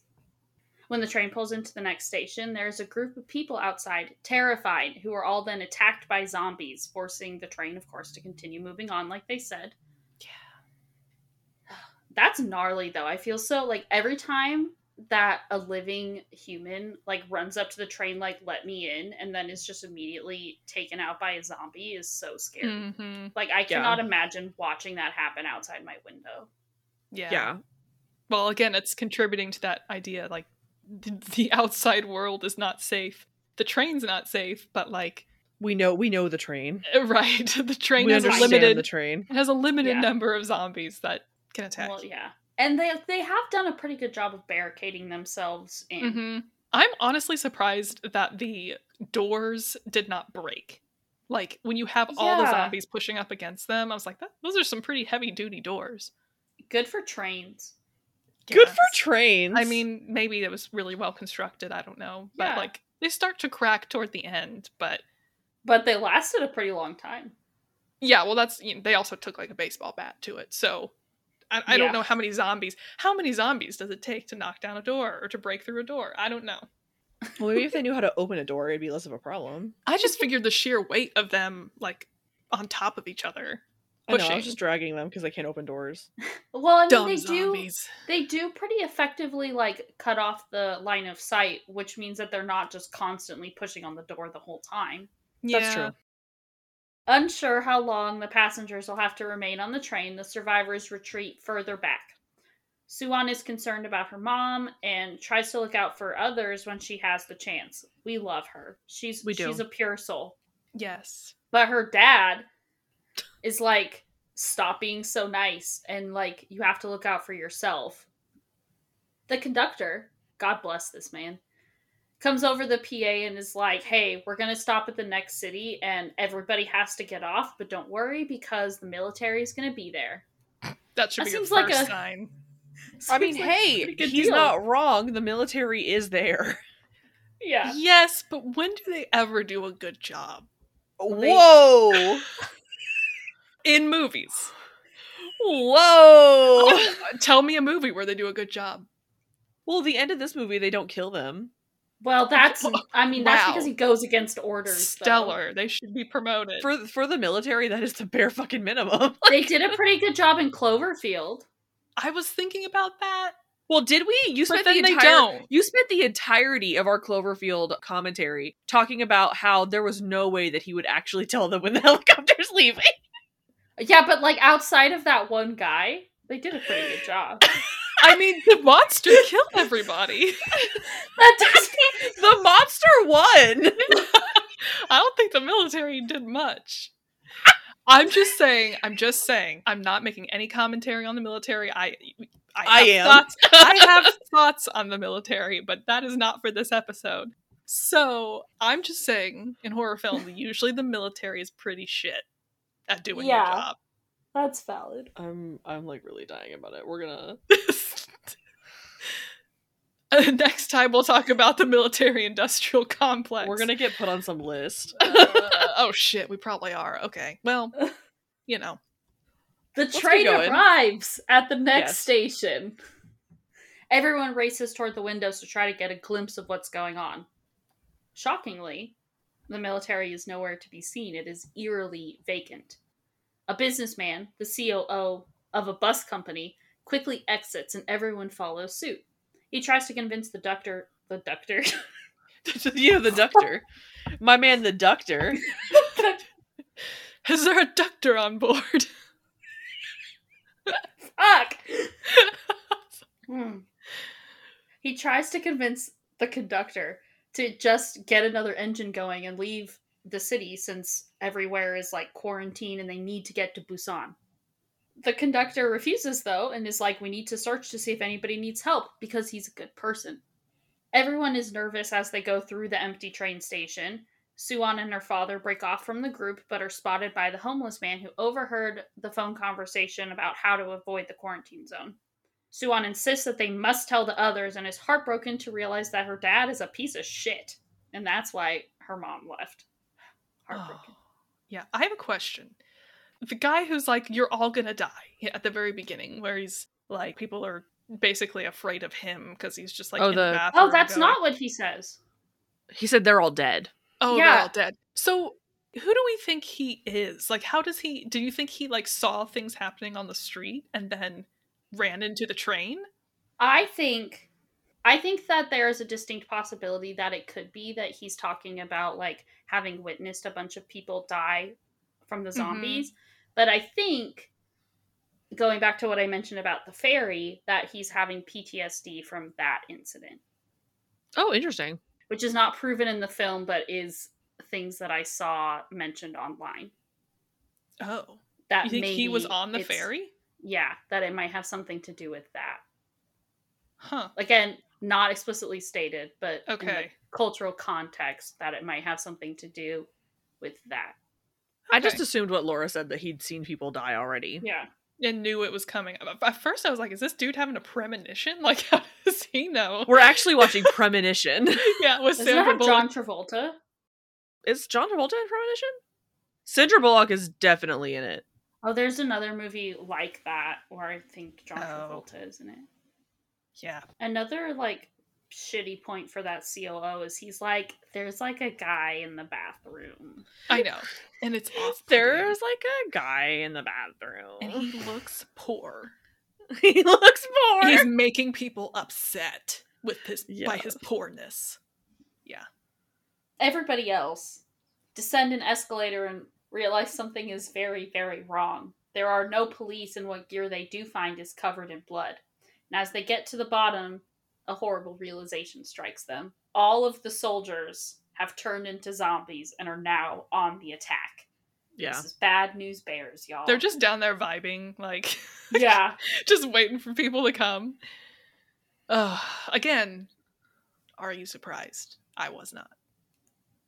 When the train pulls into the next station, there is a group of people outside, terrified, who are all then attacked by zombies, forcing the train, of course, to continue moving on like they said. Yeah. That's gnarly though. I feel so like every time that a living human like runs up to the train like let me in and then is just immediately taken out by a zombie is so scary. Mm-hmm. Like I cannot imagine watching that happen outside my window. Yeah. Yeah. Well, again, it's contributing to that idea like th- the outside world is not safe. The train's not safe, but like We know we know the train. right, the train we has a understand limited the train. it has a limited Yeah. number of zombies that can attack. Well, yeah. And they they have done a pretty good job of barricading themselves in. hmm I'm honestly surprised that the doors did not break. Like when you have all the zombies pushing up against them, I was like, that, those are some pretty heavy duty doors. Good for trains. Good for trains. I mean, maybe it was really well constructed. I don't know, but Yeah. like they start to crack toward the end. But But they lasted a pretty long time. yeah, well, that's you know, they also took like a baseball bat to it, so I, I Yeah. don't know how many zombies. How many zombies does it take to knock down a door or to break through a door? I don't know. well, maybe if they knew how to open a door, it'd be less of a problem. I just figured the sheer weight of them like on top of each other. Pushing. I know. I Pushing. was just dragging them because they can't open doors. Well, I mean Dumb they do they do pretty effectively like cut off the line of sight, which means that they're not just constantly pushing on the door the whole time. Yeah. That's true. Unsure how long the passengers will have to remain on the train, the survivors retreat further back. Suan is concerned about her mom and tries to look out for others when she has the chance. We love her. She's We do. she's a pure soul. Yes. But her dad is like, stop being so nice and like you have to look out for yourself. The conductor, God bless this man, comes over the PA and is like, hey, we're gonna stop at the next city and everybody has to get off, but don't worry because the military is gonna be there. That should That be your seems like first a- sign. I mean, like hey, he's deal. not wrong. The military is there. Yeah. Yes, but when do they ever do a good job? Whoa! In movies. Whoa! Tell me a movie where they do a good job. well, the end of this movie, they don't kill them. Well, that's I mean, that's Wow. because he goes against orders. though. Stellar. They should be promoted. For for the military, that is the bare fucking minimum. They did a pretty good job in Cloverfield. I was thinking about that. Well, did we? You spent the entire don't. you spent the entirety of our Cloverfield commentary talking about how there was no way that he would actually tell them when the helicopter's leaving. Yeah, but like outside of that one guy, they did a pretty good job. I mean, the monster killed everybody. that does the monster won. I don't think the military did much. I'm just saying. I'm just saying. I'm not making any commentary on the military. I, I, I have am. Thoughts, I have thoughts on the military, but that is not for this episode. So I'm just saying, in horror films, usually the military is pretty shit at doing Yeah. your job. That's valid. I'm I'm like really dying about it. We're gonna Uh, Next time we'll talk about the military-industrial complex. we're gonna get put on some list. Uh, oh shit, we probably are. Okay, well, you know. The get train arrives at the next Yes. station. Everyone races toward the windows to try to get a glimpse of what's going on. Shockingly, the military is nowhere to be seen. It is eerily vacant. A businessman, the COO of a bus company, quickly exits and everyone follows suit. He tries to convince the doctor, the doctor, you know the doctor. my man, the doctor. Is there a doctor on board? Fuck! Hmm. He tries to convince the conductor to just get another engine going and leave the city since everywhere is like quarantine and they need to get to Busan. The conductor refuses though and is like, We need to search to see if anybody needs help because he's a good person. Everyone is nervous as they go through the empty train station. Suan and her father break off from the group but are spotted by the homeless man who overheard the phone conversation about how to avoid the quarantine zone. Suan insists that they must tell the others and is heartbroken to realize that her dad is a piece of shit. And that's why her mom left. Heartbroken. Oh. Yeah, I have a question. The guy who's like, "You're all gonna die" at the very beginning, where he's like, people are basically afraid of him because he's just like, Oh, in the, the- bathroom Oh, that's going, not what he says. He said they're all dead. Oh, they're Yeah. all dead. So, who do we think he is? Like, how does he? Do you think he like saw things happening on the street and then ran into the train? I think I think that there is a distinct possibility that it could be that he's talking about like having witnessed a bunch of people die from the Mhm. zombies. But I think going back to what I mentioned about the ferry, that he's having PTSD from that incident, Oh, interesting. which is not proven in the film, but is things that I saw mentioned online. Oh, That you think he was on the ferry? Yeah, that it might have something to do with that. Huh. Again, not explicitly stated, but in the Okay. cultural context that it might have something to do with that. I just assumed what Laura said that he'd seen people die already. Yeah. and knew it was coming. At first, I was like, "Is this dude having a premonition? Like, how does he know?" We're actually watching Premonition. yeah, with Sandra that Bullock. John Travolta? Is John Travolta in Premonition? Sandra Bullock is definitely in it. Oh, there's another movie like that where I think John Oh. Travolta is in it. Yeah, Another like shitty point for that COO is he's like, there's like a guy in the bathroom. I know, and it's off. There's like a guy in the bathroom. and he looks poor. he looks poor. He's making people upset with his by his poorness. Yeah. Everybody else descend an escalator and realize something is very, very wrong. There are no police, and what gear they do find is covered in blood. And as they get to the bottom, a horrible realization strikes them. All of the soldiers have turned into zombies and are now on the attack. yeah. This is bad news bears, y'all. They're just down there vibing, like yeah. just waiting for people to come. Uh, again, are you surprised? I was not.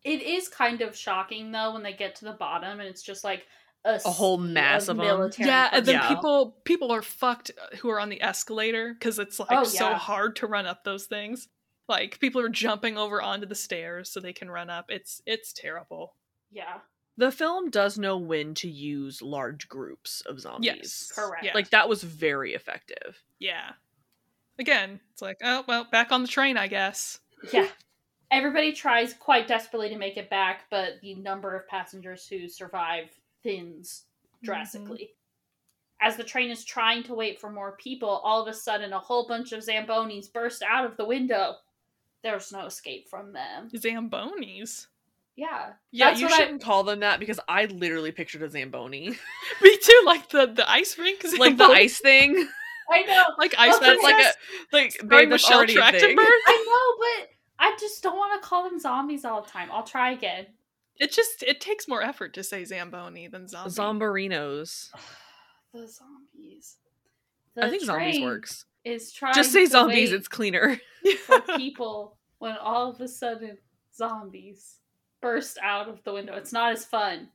It is kind of shocking though when they get to the bottom and it's just like a, A whole sea mass of 'em. military. yeah, and then Yeah. people people are fucked who are on the escalator because it's like Oh, so yeah. hard to run up those things. Like people are jumping over onto the stairs so they can run up. It's it's terrible. yeah, The film does know when to use large groups of zombies. Yes, correct. Yeah. Like that was very effective. Yeah. Again, it's like oh well, back on the train, I guess. Yeah. Everybody tries quite desperately to make it back, but the number of passengers who survive thins mm-hmm. drastically. As the train is trying to wait for more people, all of a sudden a whole bunch of Zambonis burst out of the window. There's no escape from them. Zambonis. Yeah. Yeah, you shouldn't call them that because I literally pictured a Zamboni. Me too. Like the the ice rink. like the ice thing. I know. Like ice Well, That's like a like babe, Michelle already a thing. Trachtenberg. I know, but I just don't want to call them zombies all the time. I'll try again. It just it takes more effort to say Zamboni than zombie. Zombarinos. the zombies. I think zombies train works. Is trying Just say to zombies, it's cleaner. for people when all of a sudden zombies burst out of the window. It's not as fun.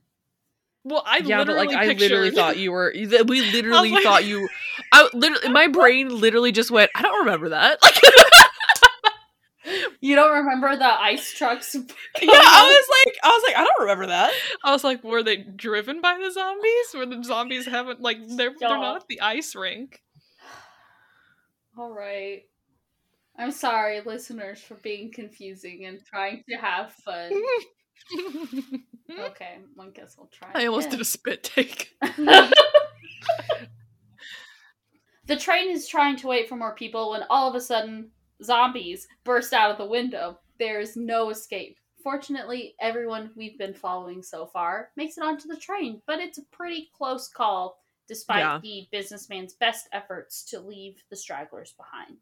well, I yeah, but literally like I literally thought you were we literally like- thought you I literally my brain literally just went, I don't remember that. Like You don't remember the ice trucks? Yeah, I was like I was like, I don't remember that. I was like, were they driven by the zombies? Were the zombies haven't like they're they're not at the ice rink? All right. I'm sorry, listeners, for being confusing and trying to have fun. Okay, I guess I'll try. I almost again. did a spit take. the train is trying to wait for more people when all of a sudden zombies burst out of the window. There is no escape. Fortunately, everyone we've been following so far makes it onto the train, but it's a pretty close call despite Yeah. the businessman's best efforts to leave the stragglers behind.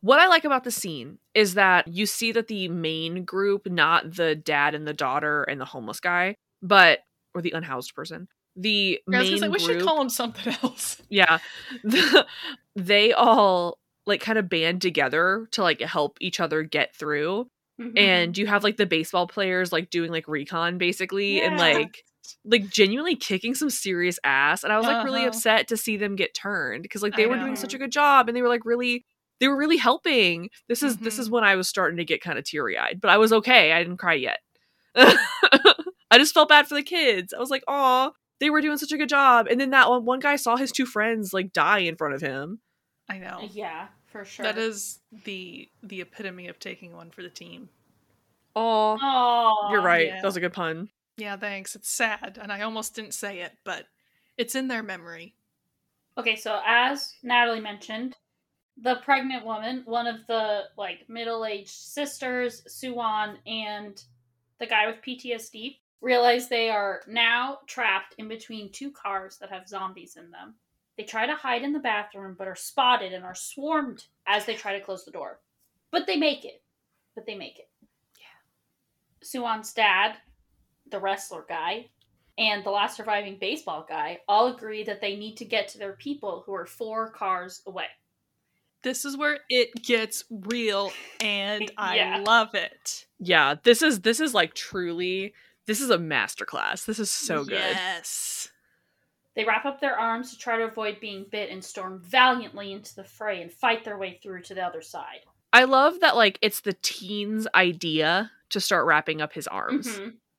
What I like about the scene is that you see that the main group, not the dad and the daughter and the homeless guy, but or the unhoused person, the I was gonna main say, we group, should call him something else. yeah, the, they all like kind of band together to like help each other get through. Mm-hmm. And you have like the baseball players like doing like recon basically, and like like genuinely kicking some serious ass. And I was like really Uh-huh. upset to see them get turned because like I they were know. doing such a good job and they were like really they were really helping. This is this is Mhm. when I was starting to get kind of teary eyed, but I was okay. I didn't cry yet. I just felt bad for the kids. I was like, oh, they were doing such a good job. And then that one, one guy saw his two friends like die in front of him. I know. Yeah, for sure. That is the the epitome of taking one for the team. Oh, Oh, you're right. yeah. That was a good pun. Yeah, thanks. It's sad, and I almost didn't say it, but it's in their memory. Okay, so as Natalie mentioned, the pregnant woman, one of the like middle-aged sisters, Suwan, and the guy with PTSD realize they are now trapped in between two cars that have zombies in them. They try to hide in the bathroom but are spotted and are swarmed as they try to close the door. But they make it. But they make it. Yeah. Suwan's dad, the wrestler guy, and the last surviving baseball guy all agree that they need to get to their people who are four cars away. This is where it gets real, and I Yeah. love it. Yeah, this is this is like truly this is a masterclass. This is so good. Yes. They wrap up their arms to try to avoid being bit and storm valiantly into the fray and fight their way through to the other side. I love that like it's the teen's idea to start wrapping up his arms.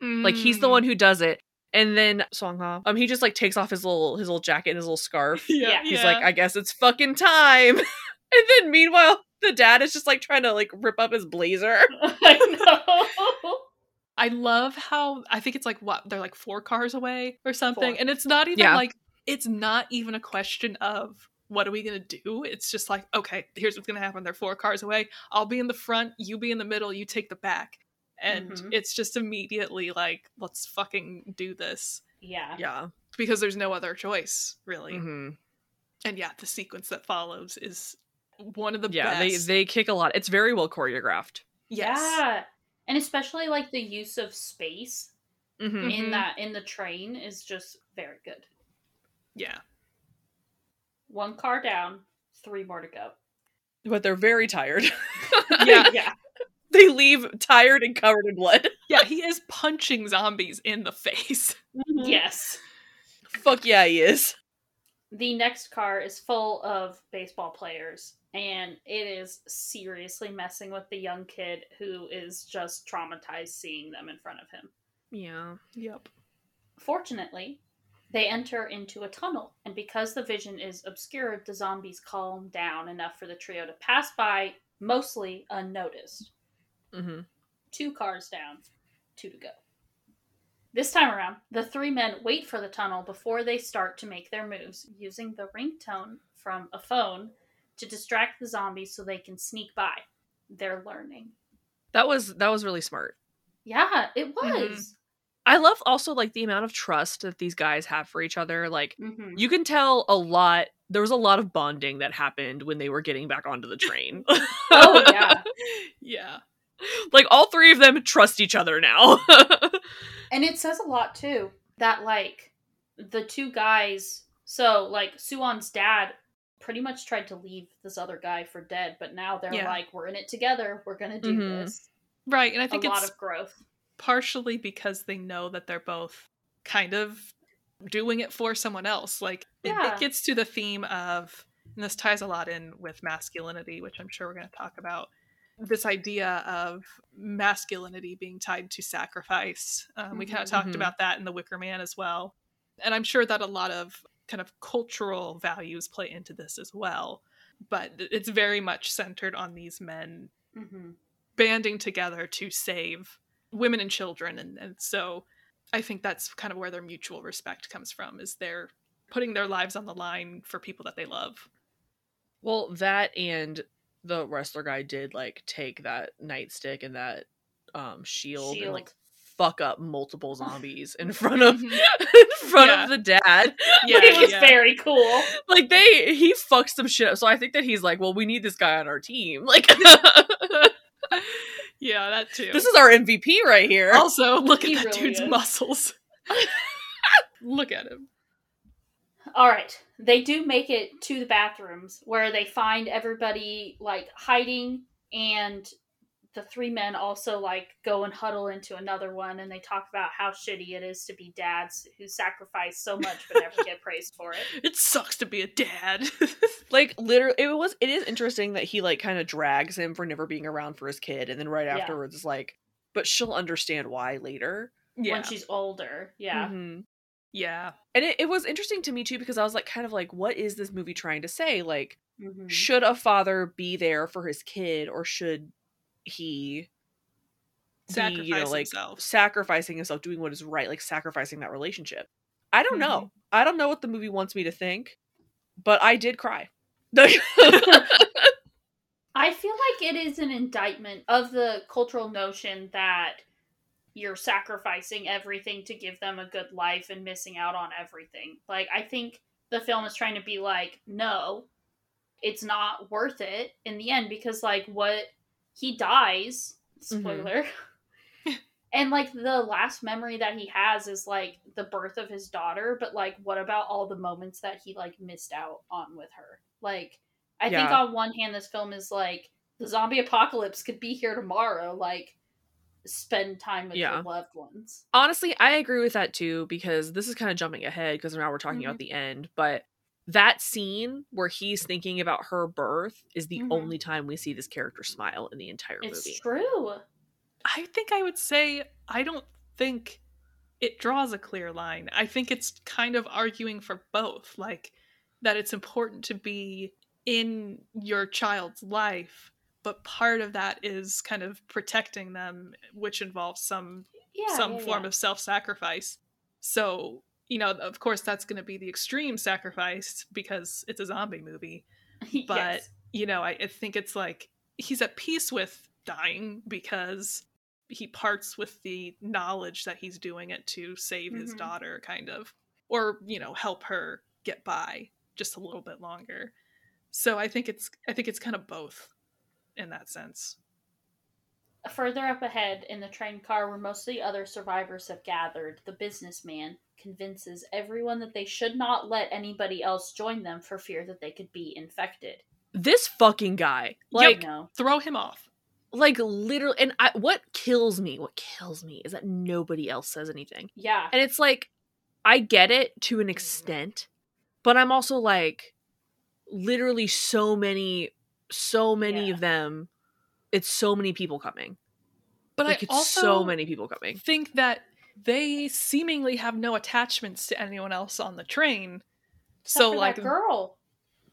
Mhm. Like he's the Mm. one who does it. And then Sang-hwa, um, he just like takes off his little his little jacket and his little scarf. Yeah, Yeah. He's like, I guess it's fucking time. and then meanwhile, the dad is just like trying to like rip up his blazer. I know. I love how I think it's like what they're like four cars away or something, Four. and it's not even Yeah. like it's not even a question of what are we gonna do. It's just like okay, here's what's gonna happen. They're four cars away. I'll be in the front. You be in the middle. You take the back, and Mhm. it's just immediately like let's fucking do this yeah. Yeah. because there's no other choice really. hmm And yeah, the sequence that follows is one of the Yeah, best. they they kick a lot. It's very well choreographed. yes. Yeah. And especially like the use of space hmm Mhm. in that in the train is just very good. Yeah. One car down, three more to go. But they're very tired. Yeah. yeah. they leave tired and covered in blood. Yeah, he is punching zombies in the face. Yes. Fuck yeah, he is. The next car is full of baseball players, and it is seriously messing with the young kid who is just traumatized seeing them in front of him. Yeah. Yep. Fortunately, they enter into a tunnel, and because the vision is obscured, the zombies calm down enough for the trio to pass by mostly unnoticed. Mm-hmm. Two cars down, two to go. This time around, the three men wait for the tunnel before they start to make their moves, using the ringtone from a phone to distract the zombies so they can sneak by. They're learning. That was that was really smart. Yeah, it was. I love also like the amount of trust that these guys have for each other. Like hmm you can tell a lot. There was a lot of bonding that happened when they were getting back onto the train. Oh, yeah. Yeah. like all three of them trust each other now. And it says a lot too that like the two guys. So like Suwon's dad pretty much tried to leave this other guy for dead, but now they're Yeah. like, we're in it together. We're gonna do Mhm. this. Right, and I think a lot of growth. partially because they know that they're both kind of doing it for someone else. Like it, Yeah. it gets to the theme of, and this ties a lot in with masculinity, which I'm sure we're going to talk about. This idea of masculinity being tied to sacrifice. Um, we kind of Mhm. talked Mhm. about that in The Wicker Man as well. And I'm sure that a lot of kind of cultural values play into this as well. But it's very much centered on these men hmm banding together to save women and children and, and so i think that's kind of where their mutual respect comes from is they're putting their lives on the line for people that they love well, that and the wrestler guy did like take that nightstick and that um shield, and like Shield. Fuck up multiple zombies in front of Mhm. in front Yeah. of the dad. yeah it was yeah. very cool. Like they he fucks some shit up. So I think that he's like, well, we need this guy on our team. Like yeah that too this is our MVP right here. also look at that really dude's is. muscles look at him All right. They do make it to the bathrooms where they find everybody like hiding and the three men also like go and huddle into another one and they talk about how shitty it is to be dads who sacrifice so much but never get praised for it. it sucks to be a dad like literally it was it is interesting that he like kind of drags him for never being around for his kid and then right Yeah. afterwards is like but she'll understand why later yeah When she's older. Yeah. Mhm. yeah and it, it was interesting to me too because i was like kind of like what is this movie trying to say like Mhm. should a father be there for his kid or should he be, you know like himself sacrificing himself doing what is right like sacrificing that relationship i don't know Mhm. i don't know what the movie wants me to think but i did cry I feel like it is an indictment of the cultural notion that you're sacrificing everything to give them a good life and missing out on everything. Like, I think the film is trying to be like, no, it's not worth it in the end because, like, what he dies, mm-hmm. spoiler. And like the last memory that he has is like the birth of his daughter, but like what about all the moments that he like missed out on with her? Like I think on one hand this film is like the zombie apocalypse could be here tomorrow, like spend time with Yeah. your loved ones. honestly i agree with that too because this is kind of jumping ahead because now we're talking about mm-hmm. the end but that scene where he's thinking about her birth is the Mhm. only time we see this character smile in the entire It's movie It's true. I think I would say I don't think it draws a clear line. I think it's kind of arguing for both, like that it's important to be in your child's life, but part of that is kind of protecting them, which involves some Yeah. some yeah, form yeah. of self-sacrifice. So, you know, of course that's going to be the extreme sacrifice because it's a zombie movie but Yes. you know I, I think it's like he's at peace with dying because he parts with the knowledge that he's doing it to save his Mhm. daughter kind of or you know help her get by just a little bit longer so i think it's i think it's kind of both in that sense Further up ahead in the train car where most of the other survivors have gathered, the businessman convinces everyone that they should not let anybody else join them for fear that they could be infected. this fucking guy like no. throw him off like literally and I, what kills me what kills me is that nobody else says anything Yeah. and it's like i get it to an extent but i'm also like literally so many so many Yeah. of them it's so many people coming but like i it's also so many people coming think that they seemingly have no attachments to anyone else on the train Except so for like that girl.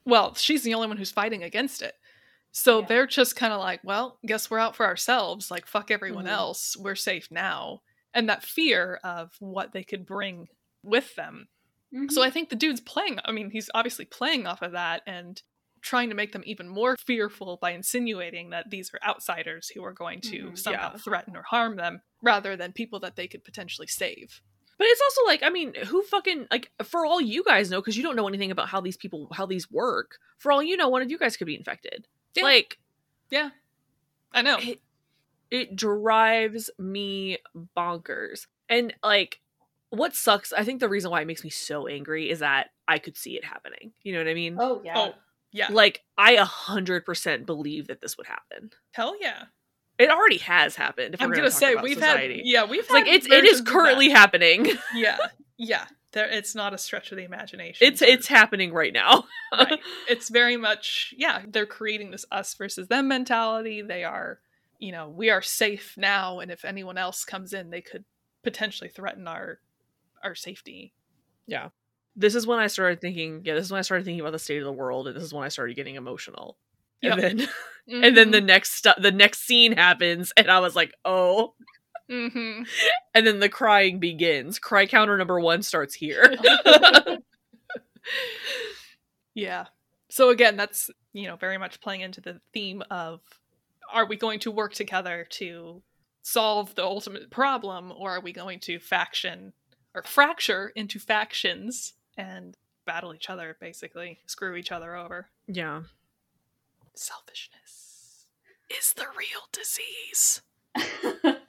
well, she's the only one who's fighting against it. So Yeah. they're just kind of like, well, guess we're out for ourselves. Like, fuck everyone Mhm. else. We're safe now. And that fear of what they could bring with them. Mhm. So I think the dude's playing, I mean, he's obviously playing off of that and trying to make them even more fearful by insinuating that these are outsiders who are going to Mhm. somehow Yeah. threaten or harm them rather than people that they could potentially save. but it's also like i mean who fucking like for all you guys know because you don't know anything about how these people how these work for all you know one of you guys could be infected Yeah. like Yeah. I know. it- It drives me bonkers. And like what sucks, I think the reason why it makes me so angry is that I could see it happening. You know what I mean? Oh yeah. Oh, yeah. Like I a hundred percent believe that this would happen. Hell yeah. It already has happened. If I'm gonna say we've society. had yeah we've It's like had it's it is versions of that. currently happening. yeah yeah there it's not a stretch of the imagination It's it's happening right now. right. it's very much yeah they're creating this us versus them mentality they are you know we are safe now and if anyone else comes in they could potentially threaten our our safety Yeah. This is when I started thinking, yeah, this is when I started thinking about the state of the world, and this is when I started getting emotional. And Yep. then and then the Mhm. next stu- the next scene happens, and I was like, oh. Mhm. And then the crying begins. Cry counter number one starts here. yeah so again that's you know very much playing into the theme of are we going to work together to solve the ultimate problem or are we going to faction or fracture into factions and battle each other basically screw each other over yeah. selfishness is the real disease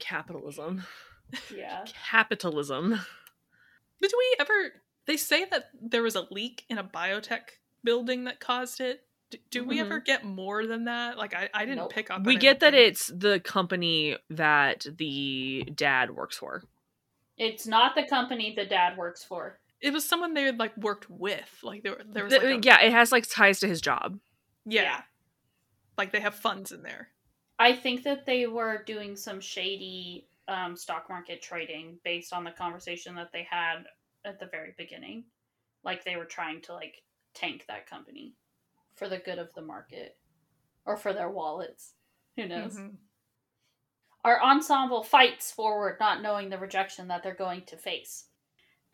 Capitalism. yeah. Capitalism. did we ever they say that there was a leak in a biotech building that caused it do, do we ever mm-hmm. get more than that like i, I didn't Nope. pick up We on get that it's the company that the dad works for. It's not the company the dad works for. It was someone they had like worked with like there, there was like a- yeah, it has like ties to his job. yeah Yeah. like they have funds in there I think that they were doing some shady um, stock market trading based on the conversation that they had at the very beginning. Like they were trying to like tank that company for the good of the market or for their wallets. Who knows? Mhm. Our ensemble fights forward, not knowing the rejection that they're going to face.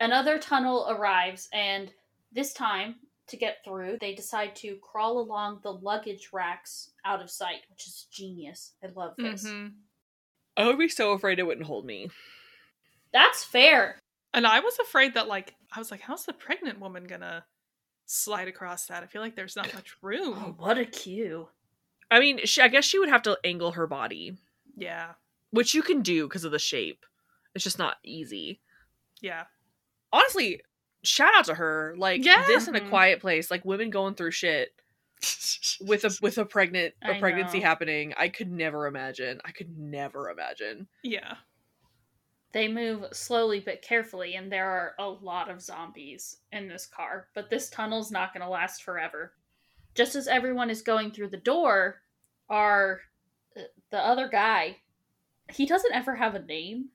Another tunnel arrives, and this time, to get through, they decide to crawl along the luggage racks out of sight, which is genius. I love this. Mhm. I would be so afraid it wouldn't hold me. That's fair. and i was afraid that like i was like how's the pregnant woman gonna slide across that i feel like there's not much room Oh, what a cue. I mean, she, I guess she would have to angle her body, yeah which you can do because of the shape. It's just not easy. yeah Honestly, shout out to her. Like Yeah. this in a quiet place, like women going through shit with a with a pregnant a I pregnancy know. happening. I could never imagine. I could never imagine. yeah They move slowly but carefully, and there are a lot of zombies in this car, but this tunnel's not going to last forever. Just as everyone is going through the door, are uh, the other guy. He doesn't ever have a name.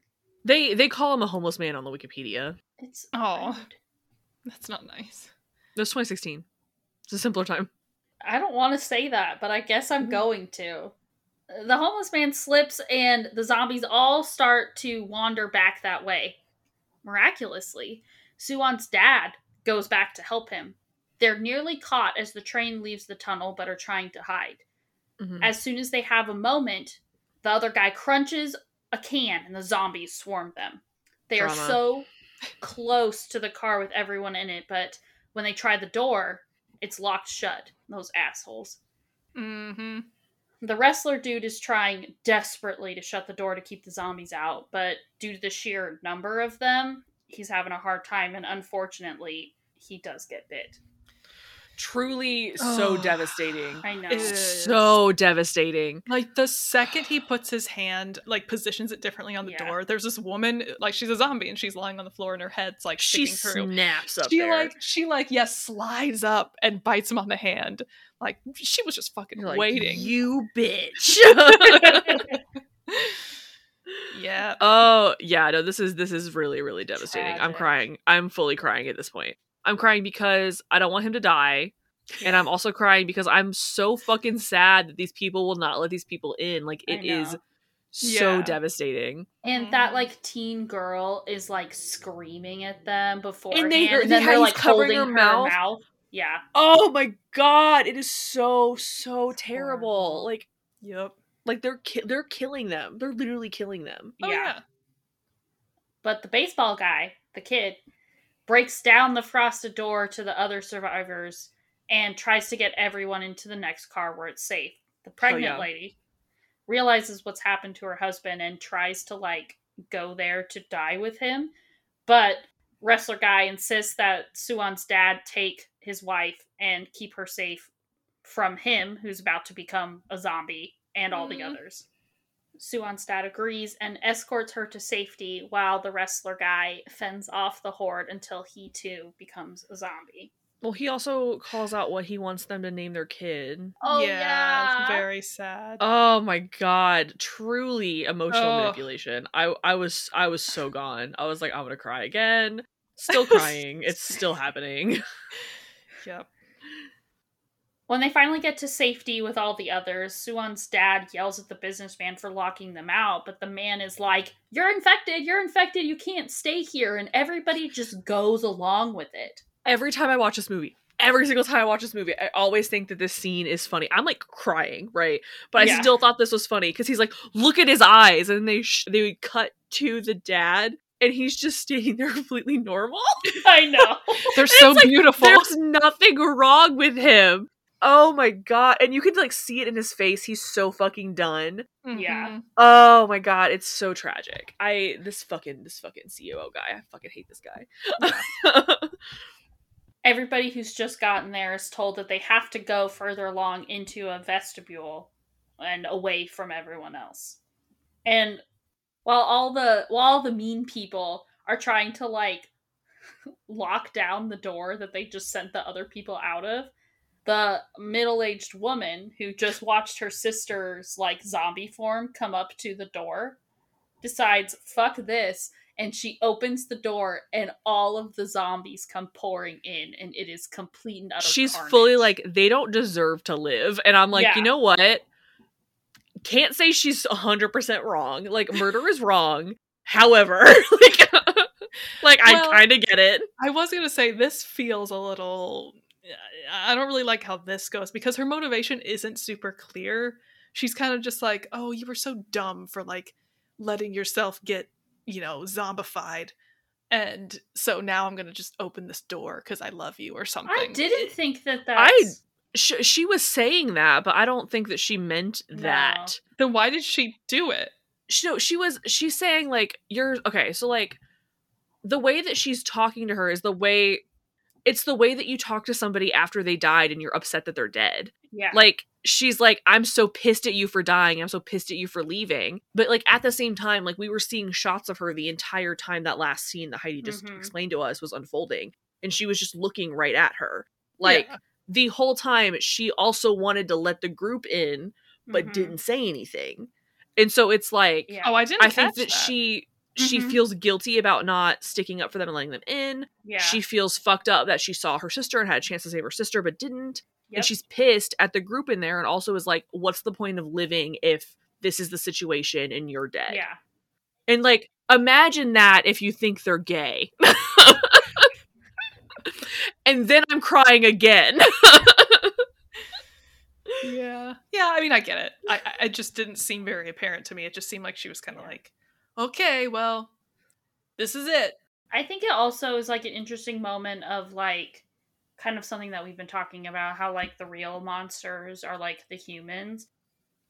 They they call him a homeless man on the Wikipedia. It's Aw. rude. that's not nice That's 2016. It's a simpler time. I don't want to say that, but I guess I'm Mhm. going to. The homeless man slips, and the zombies all start to wander back that way. Miraculously, Suan's dad goes back to help him. They're nearly caught as the train leaves the tunnel, but are trying to hide. Mhm. As soon as they have a moment, the other guy crunches a can, and the zombies swarm them. They are so close to the car with everyone in it, but when they try the door, it's locked shut. Those assholes. mm-hmm The wrestler dude is trying desperately to shut the door to keep the zombies out, but due to the sheer number of them, he's having a hard time, and unfortunately, he does get bit. Truly so Oh. devastating. I know. Ew. So devastating. Like the second he puts his hand, like positions it differently on the Yeah. door, there's this woman, like she's a zombie and she's lying on the floor and her head's like She sticking through. snaps up She there. like she like yes slides up and bites him on the hand. Like she was just fucking You're like, waiting. You bitch. yeah. oh yeah, no, this is this is really really devastating. I'm crying. I'm fully crying at this point. I'm crying because I don't want him to die. And I'm also crying because I'm so fucking sad that these people will not let these people in. Like it is so Yeah. devastating. And that like teen girl is like screaming at them before And they- and they- then how they're like covering holding her her mouth. mouth. Yeah, Oh my god, it is so so terrible. horrible. Like Yep. like they're ki- they're killing them. They're literally killing them. Oh, oh Yeah. yeah. but the baseball guy, the kid, breaks down the frosted door to the other survivors and tries to get everyone into the next car where it's safe. The pregnant yeah. lady realizes what's happened to her husband and tries to like go there to die with him. But wrestler guy insists that Suan's dad take his wife and keep her safe from him, who's about to become a zombie, and all the Mhm. others. Suan's dad agrees and escorts her to safety while the wrestler guy fends off the horde until he too becomes a zombie. Well, he also calls out what he wants them to name their kid. Oh yeah, yeah, it's very sad. Oh my god, truly emotional Oh. manipulation. I I was I was so gone. I was like I'm going to cry again. Still crying. it's still happening. yep. When they finally get to safety with all the others, Suan's dad yells at the businessman for locking them out, but the man is like, You're infected, you're infected, you can't stay here, and everybody just goes along with it. Every time I watch this movie, every single time I watch this movie, I always think that this scene is funny. I'm like crying, right? But I Yeah. still thought this was funny because he's like, "Look at his eyes," and they sh- they would cut to the dad, and he's just standing there completely normal. I know. They're so like, beautiful. There's nothing wrong with him. Oh my god! And you could like see it in his face. He's so fucking done. Yeah. Mhm. Oh my god, it's so tragic. I this fucking this fucking COO guy. I fucking hate this guy. Everybody who's just gotten there is told that they have to go further along into a vestibule and away from everyone else. And while all the while all the mean people are trying to like lock down the door that they just sent the other people out of, the middle-aged woman who just watched her sister's like zombie form come up to the door decides fuck this and she opens the door and all of the zombies come pouring in and it is complete and utter She's carnage. fully like they don't deserve to live, and I'm like, Yeah. you know what? Can't say she's 100 percent wrong. Like murder is wrong. However, like, like Well- I kind of get it. I was gonna say this feels a little. I don't really like how this goes because her motivation isn't super clear. She's kind of just like, "Oh, you were so dumb for like letting yourself get, you know, zombified." And so now I'm gonna just open this door because I love you or something. I didn't think that that I- Sh- she was saying that, but I don't think that she meant that. Then why did she do it? she, no, she was she's saying like you're okay so like the way that she's talking to her is the way it's the way that you talk to somebody after they died and you're upset that they're dead yeah. like she's like i'm so pissed at you for dying i'm so pissed at you for leaving but like at the same time like we were seeing shots of her the entire time that last scene that heidi just Mhm. explained to us was unfolding and she was just looking right at her like Yeah. the whole time she also wanted to let the group in but Mhm. didn't say anything and so it's like Yeah. Oh, I didn't. I think catch that, she she Mhm. feels guilty about not sticking up for them and letting them in. yeah. She feels fucked up that she saw her sister and had a chance to save her sister but didn't. Yep. And she's pissed at the group in there and also is like, what's the point of living if this is the situation and you're dead? yeah. And like, imagine that if you think they're gay. and then I'm crying again. Yeah. Yeah, I mean, I get it. I, I it just didn't seem very apparent to me. It just seemed like she was kind of Yeah. like, okay, well, this is it. I think it also is like an interesting moment of like kind of something that we've been talking about how like the real monsters are like the humans.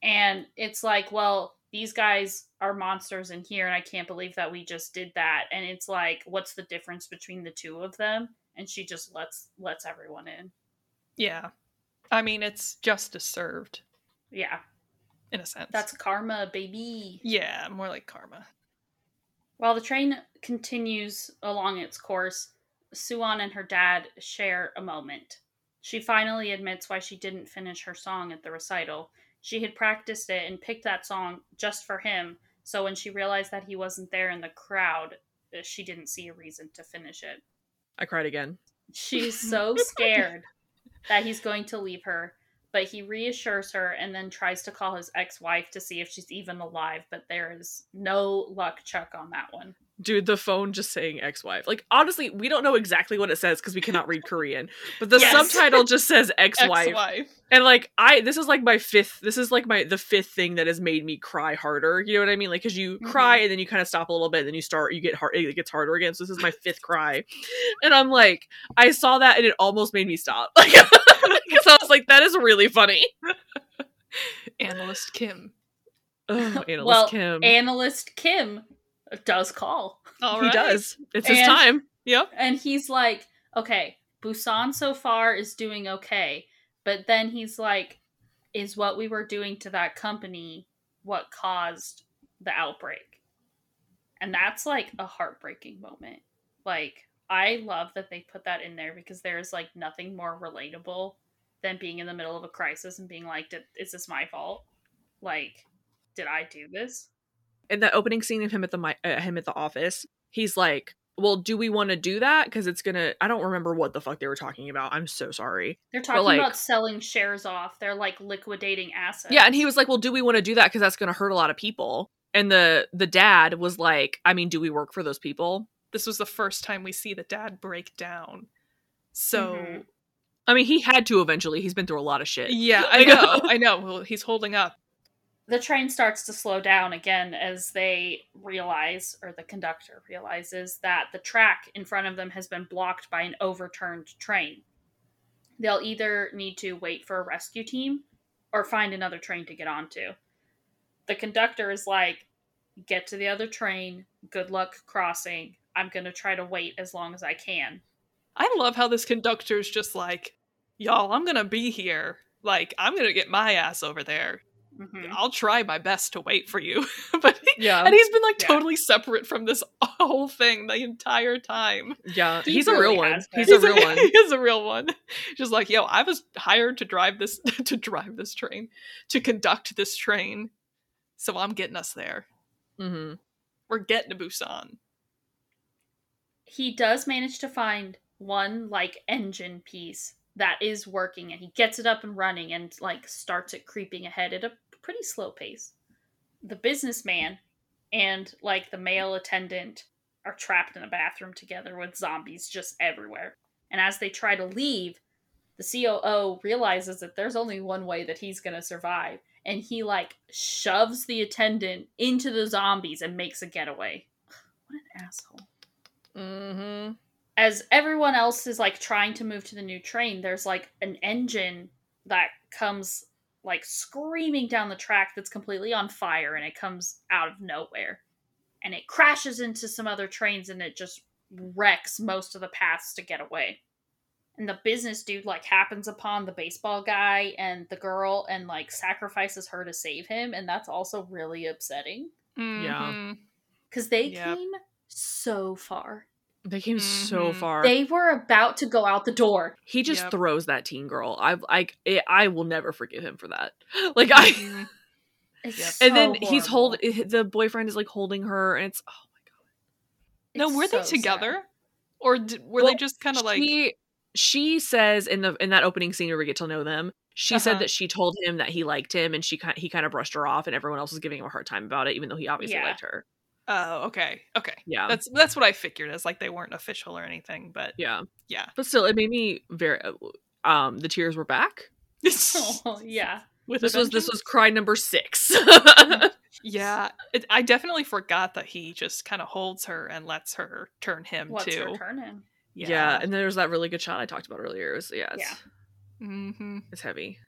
And it's like, well, these guys are monsters in here and I can't believe that we just did that. And it's like, what's the difference between the two of them? And she just lets lets everyone in. Yeah. I mean, it's justice served Yeah. in a sense. That's karma, baby. yeah, more like karma. While the train continues along its course, Suan and her dad share a moment. She finally admits why she didn't finish her song at the recital. She had practiced it and picked that song just for him, so when she realized that he wasn't there in the crowd, uh, she didn't see a reason to finish it. I cried again. She's so scared that he's going to leave her, but he reassures her and then tries to call his ex wife to see if she's even alive, but there is no luck chuck on that one. Dude, the phone just saying ex-wife. Like honestly, we don't know exactly what it says because we cannot read Korean. But the Yes. subtitle just says ex-wife. Ex-wife. And like I this is like my fifth this is like my the fifth thing that has made me cry harder. You know what I mean? Like cuz you Mhm. cry and then you kind of stop a little bit and then you start you get hard it gets harder again. So this is my fifth cry. And I'm like I saw that and it almost made me stop. Like cuz I was like that is really funny. Analyst Kim. Ugh, analyst well, Kim. analyst Kim does call. All he does. It's his time. Yep. And he's like, okay, Busan so far is doing okay. But then he's like, is what we were doing to that company what caused the outbreak? And that's like a heartbreaking moment. Like, I love that they put that in there because there's like nothing more relatable than being in the middle of a crisis and being like, is this my fault? Like, did I do this? In that opening scene of him at the mi- uh, him at the office, he's like, "Well, do we want to do that? Because it's gonna." I don't remember what the fuck they were talking about. I'm so sorry. They're talking like- about selling shares off. They're like liquidating assets. Yeah, and he was like, "Well, do we want to do that? Because that's gonna hurt a lot of people." And the the dad was like, "I mean, do we work for those people?" This was the first time we see the dad break down. So Mhm. I mean, he had to eventually. He's been through a lot of shit. yeah, I know, I know. Well, he's holding up. The train starts to slow down again as they realize, or the conductor realizes, that the track in front of them has been blocked by an overturned train. They'll either need to wait for a rescue team or find another train to get onto. The conductor is like, get to the other train, good luck crossing. I'm going to try to wait as long as I can. I love how this conductor is just like, y'all, I'm gonna be here. Like, I'm gonna get my ass over there. Mhm. I'll try my best to wait for you. but Yeah, and he's been like Yeah. totally separate from this whole thing the entire time. yeah. He He's a really real one. has. He's a real one. He is a real one. Just like, yo, I was hired to drive this to drive this train, to conduct this train. So I'm getting us there. Mm-hmm. We're getting to Busan. he does manage to find one like engine piece that is working and he gets it up and running and like starts it creeping ahead at a pretty slow pace. The businessman and like the male attendant are trapped in a bathroom together with zombies just everywhere. And as they try to leave the COO realizes that there's only one way that he's going to survive and he like shoves the attendant into the zombies and makes a getaway. What an asshole. Hmm as everyone else is like trying to move to the new train, there's like an engine that comes like screaming down the track that's completely on fire and it comes out of nowhere. And it crashes into some other trains and it just wrecks most of the paths to get away. And the business dude like happens upon the baseball guy and the girl and like sacrifices her to save him and that's also really upsetting Yeah. Mhm. cuz they Yep. came so far. They came so Mhm. far. They were about to go out the door. he just Yep. throws that teen girl. I like. I, I will never forgive him for that. Like I. Mhm. It's Yep. so and then he's horrible. hold. The boyfriend is like holding her, and it's oh my god. No, It's were they together? sad. Or d- were Well, they just kind of like she she says in the in that opening scene where we get to know them she Uh-huh. said that she told him that he liked him and she he kind of brushed her off and everyone else was giving him a hard time about it even though he obviously Yeah. liked her Oh, okay. Okay. yeah That's that's what I figured as like they weren't official or anything, but yeah yeah. but still it made me very um the tears were back Oh, yeah. With this was this was cry number six Yeah, it, I definitely forgot that he just kind of holds her and lets her turn him What's too. turn in? yeah. yeah. and then there's that really good shot i talked about earlier it was yeah it's, Yeah. hmm it's heavy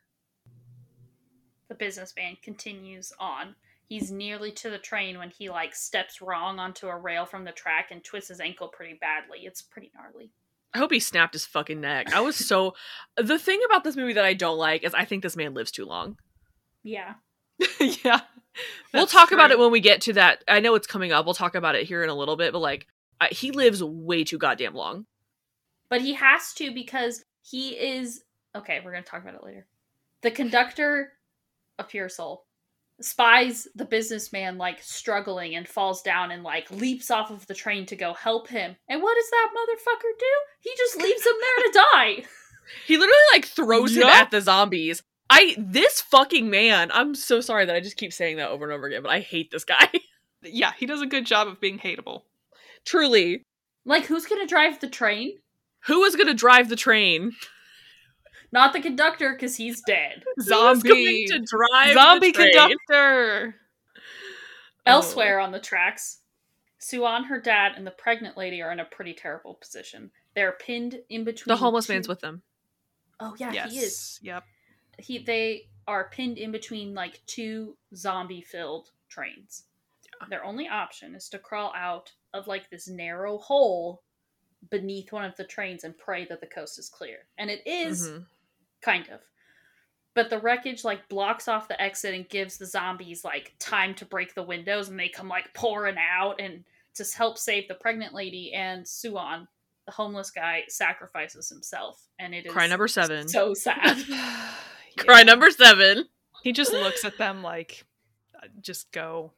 The business businessman continues on. He's nearly to the train when he like steps wrong onto a rail from the track and twists his ankle pretty badly. It's pretty gnarly. I hope he snapped his fucking neck. I was so. the thing about this movie that I don't like is I think this man lives too long. Yeah. yeah. we'll talk about it when we get to that. I know it's coming up. We'll talk about it here in a little bit, but like, I, he lives way too goddamn long. But he has to because he is okay, we're gonna talk about it later. The conductor of Pure Soul spies the businessman like struggling and falls down and like leaps off of the train to go help him. And what does that motherfucker do? He just leaves him there to die. He literally like throws him at the zombies. I this fucking man. I'm so sorry that I just keep saying that over and over again, but I hate this guy. Yeah, he does a good job of being hateable. Truly, Like who's gonna drive the train? who is gonna drive the train? Not the conductor, because he's dead. Zombie. going to drive Zombie the train? conductor. Oh. Elsewhere on the tracks, Suan, her dad, and the pregnant lady are in a pretty terrible position. They're pinned in between The homeless two- man's with them. Oh yeah, yes. he is. Yep. He they are pinned in between like two zombie filled trains. Their only option is to crawl out of like this narrow hole beneath one of the trains and pray that the coast is clear. And it is, Mhm. Kind of. But the wreckage like blocks off the exit and gives the zombies like time to break the windows and they come like pouring out and to help save the pregnant lady and Suan, the homeless guy, sacrifices himself. And it is Cry number seven. so sad. Cry number seven. He just looks at them like, uh, just go.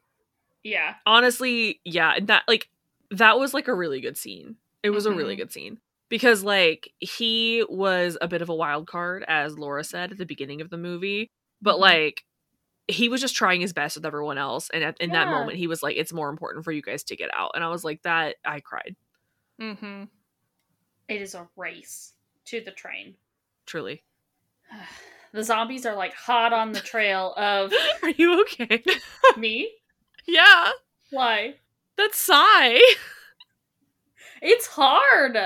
yeah. honestly, yeah, that like that was like a really good scene. It was a really Mhm. good scene because like he was a bit of a wild card as Laura said at the beginning of the movie, but Mhm. like he was just trying his best with everyone else and at, in that moment he was like it's more important for you guys to get out and I was like that I cried Mm-hmm. It is a race to the train. truly. The zombies are like hot on the trail of Are you okay? me. yeah. Why? That sigh. It's hard.